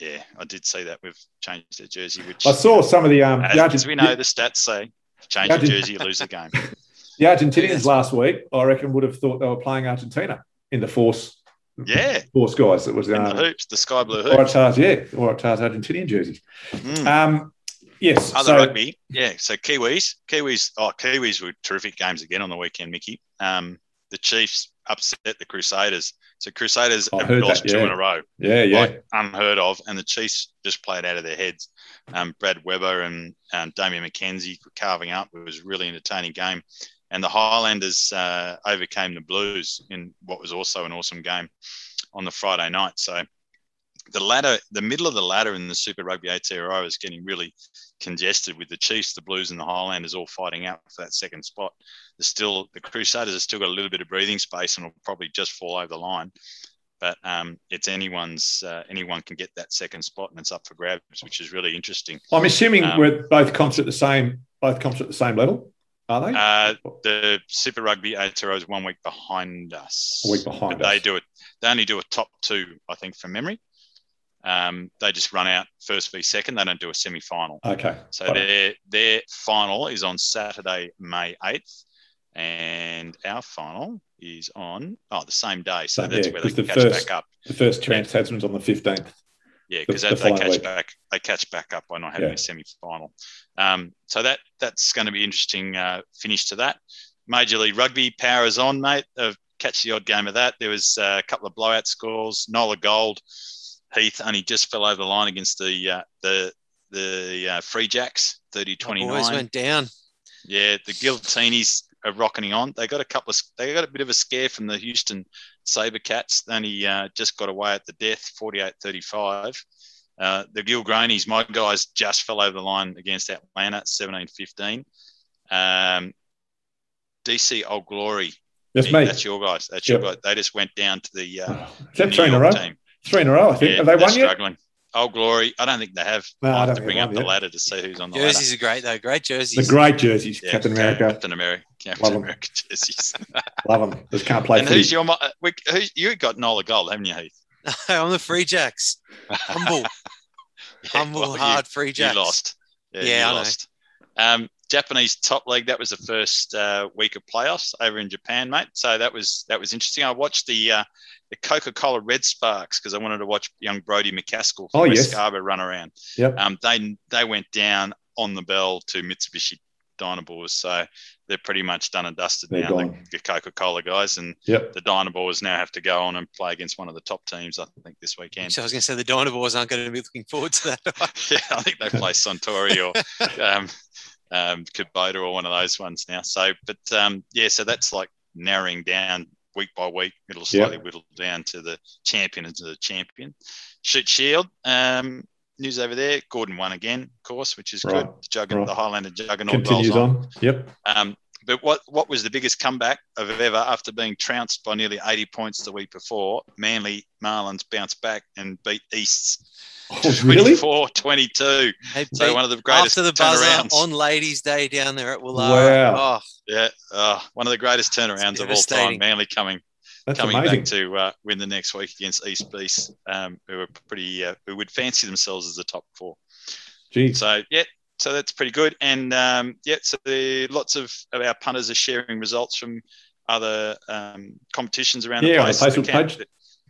yeah, I did see that we've changed the jersey. Which I saw some of the um. As, the as we know, the stats say change the, the jersey, you lose the game. The Argentinians last week, I reckon, would have thought they were playing Argentina in the force. Yeah, force guys. It was um, the hoops, the sky blue hoops. Waratahs, yeah, Waratahs Argentinian jerseys. Mm. Um, yes, other so, rugby, yeah. So Kiwis, Kiwis, oh, Kiwis were terrific games again on the weekend, Mickey. Um, the Chiefs upset the Crusaders. So Crusaders have lost that, yeah. two in a row. Yeah, yeah. Like unheard of. And the Chiefs just played out of their heads. Um, Brad Weber and um, Damian McKenzie carving up. It was a really entertaining game and the Highlanders uh, overcame the Blues in what was also an awesome game on the Friday night. So the ladder, the middle of the ladder in the Super Rugby Aotearoa is getting really congested with the Chiefs, the Blues, and the Highlanders all fighting out for that second spot. There's still the Crusaders have still got a little bit of breathing space and will probably just fall over the line. But um, it's anyone's uh, anyone can get that second spot and it's up for grabs, which is really interesting. I'm assuming um, we're both comps at the same both comps at the same level. Are they? Uh, the Super Rugby Aotearoa is one week behind us. A week behind but us. They do it. They only do a top two, I think, from memory. Um, they just run out first v second. They don't do a semi final. Okay. So their their final is on Saturday, May eighth, and our final is on oh the same day. So, so that's yeah, where they the catch first, back up. The first Trans Tasman's on the fifteenth. Yeah, because the, the they catch week. back they catch back up by not having yeah. a semi final. Um, so that that's going to be interesting uh, finish to that. Major League Rugby powers on, mate. Uh, catch the odd game of that. There was uh, a couple of blowout scores. Nola Gold, Heath only just fell over the line against the uh, the the uh, Free Jacks, 30-29. Boys went down. Yeah, the Giltinis are rocking on. They got a couple of they got a bit of a scare from the Houston Sabercats. They only uh, just got away at the death, 48-35. Uh, the Giltinis, my guys just fell over the line against Atlanta, 17-15. Um, DC Old Glory. That's me. That's your guys. That's yep. your guys. They just went down to the, uh, the three in a row? Team. Three in a row, I think. Yeah, have they won struggling. yet? Old Glory. I don't think they have. No, I have to bring up the ladder to see who's on the jerseys ladder. are great, though. Great jerseys. The great jerseys. Yeah, Captain America. Captain America. Captain Love America them. jerseys. Love them. Just can't play. And who's your? Who's, you got Nola Gold, haven't you, Heath? I'm the Free Jacks. Humble. humble, well, hard you, free jacks. You lost. Yeah, yeah you I lost. Um, Japanese top league. That was the first uh, week of playoffs over in Japan, mate. So that was that was interesting. I watched the uh, the Coca Cola Red Sparks because I wanted to watch young Brodie McCaskill from oh, West yes. Scarborough run around. Yep. Um, they they went down on the bell to Mitsubishi Dynaboars. So they're pretty much done and dusted they're now, gone. the Coca Cola guys. And yep. the Dynaboars now have to go on and play against one of the top teams, I think, this weekend. So I was going to say the Dynaboars aren't going to be looking forward to that. yeah, I think they play Suntory or um, um, Kubota or one of those ones now. So, but um, yeah, so that's like narrowing down week by week. It'll slowly yep. whittle down to the champion and to the champion. Shute Shield. Um, news over there. Gordon won again, of course, which is right. good. The, juggernaut, right. the Highlander juggernaut continues on. on. Yep. Um, but what, what was the biggest comeback of ever after being trounced by nearly 80 points the week before? Manly Marlins bounced back and beat Easts. Oh, really? 22. So one of the greatest After the buzzer on Ladies' Day down there at Woollahra. Wow. Oh. Yeah. Oh, one of the greatest turnarounds of all time. Manly coming that's coming amazing. back to uh, win the next week against East Beast, um, who are pretty, uh, who would fancy themselves as the top four. Jeez. So yeah, so that's pretty good. And um, yeah, so the, lots of, of our punters are sharing results from other um, competitions around yeah, the place. On the Facebook page.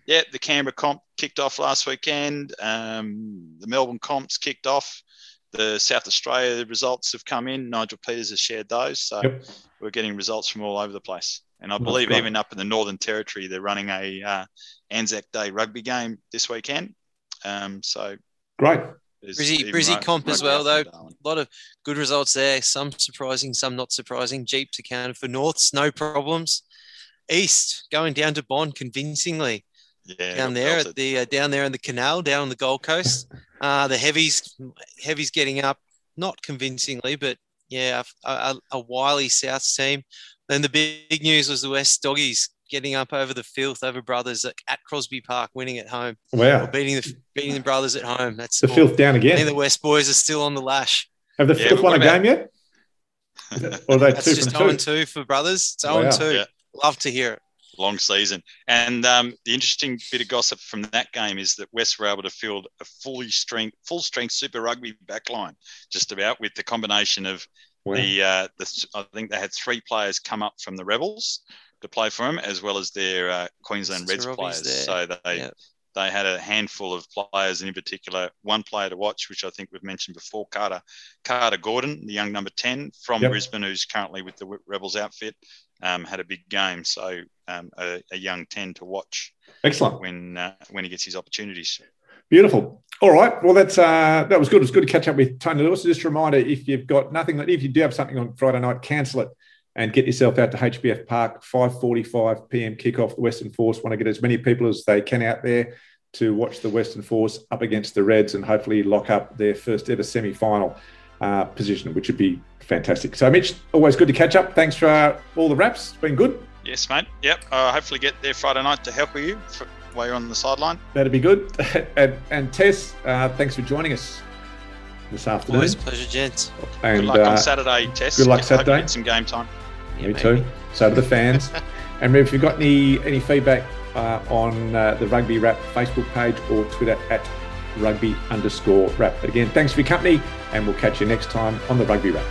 Yeah, the Canberra comp kicked off last weekend. Um, the Melbourne comps kicked off. The South Australia results have come in. Nigel Peters has shared those. So yep. we're getting results from all over the place. And I believe even up in the Northern Territory, they're running a uh, Anzac Day rugby game this weekend. Um, so great. Brizzy, Brizzy comp as well, though. A lot of good results there. Some surprising, some not surprising. Jeeps accounted for Norths, no problems. East going down to Bond convincingly. Yeah, down there at the uh, down there in the canal, down on the Gold Coast. Uh, the heavies, heavies getting up, not convincingly, but yeah, a, a, a wily South team. Then the big news was the West Doggies getting up over the filth over brothers at, at Crosby Park, winning at home. Wow. Or beating the beating the brothers at home. That's the cool. filth down I think again. the West boys are still on the lash. Have the Yeah, filth but won a what game yet? or are they That's two just from 0 two? 2 for brothers. It's 0 wow. 2. Yeah. Love to hear it. long season. And um, the interesting bit of gossip from that game is that West were able to field a fully strength, full strength Super Rugby backline, just about with the combination of Wow. the uh, the. I think they had three players come up from the Rebels to play for them, as well as their uh, Queensland Reds Robbie's players. there. So they Yeah. they had a handful of players, and in particular, one player to watch, which I think we've mentioned before, Carter Carter Gordon, the young number ten from Yep. Brisbane, who's currently with the Rebels outfit, um, had a big game. So um, a, a young ten to watch Excellent. when uh, when he gets his opportunities. Beautiful. All right. Well, that's uh, that was good. It was good to catch up with Tony Lewis. Just a reminder: if you've got nothing, if you do have something on Friday night, cancel it and get yourself out to HBF Park. Five forty-five PM kickoff. The Western Force want to get as many people as they can out there to watch the Western Force up against the Reds and hopefully lock up their first ever semi-final uh, position, which would be fantastic. So, Mitch, always good to catch up. Thanks for uh, all the wraps. It's been good. Yes, mate. Yep. Uh, hopefully, get there Friday night to help you for, while you're on the sideline. That'd be good. and, and Tess, uh, thanks for joining us this afternoon. Always a pleasure, gents. And Good luck uh, on Saturday, Tess. good luck Hope you Saturday. Get some game time. Yeah, me maybe. too. So do the fans. and if you've got any any feedback uh, on uh, the Rugby Wrap Facebook page or Twitter at rugby underscore wrap. But again, thanks for your company, and we'll catch you next time on the Rugby Wrap.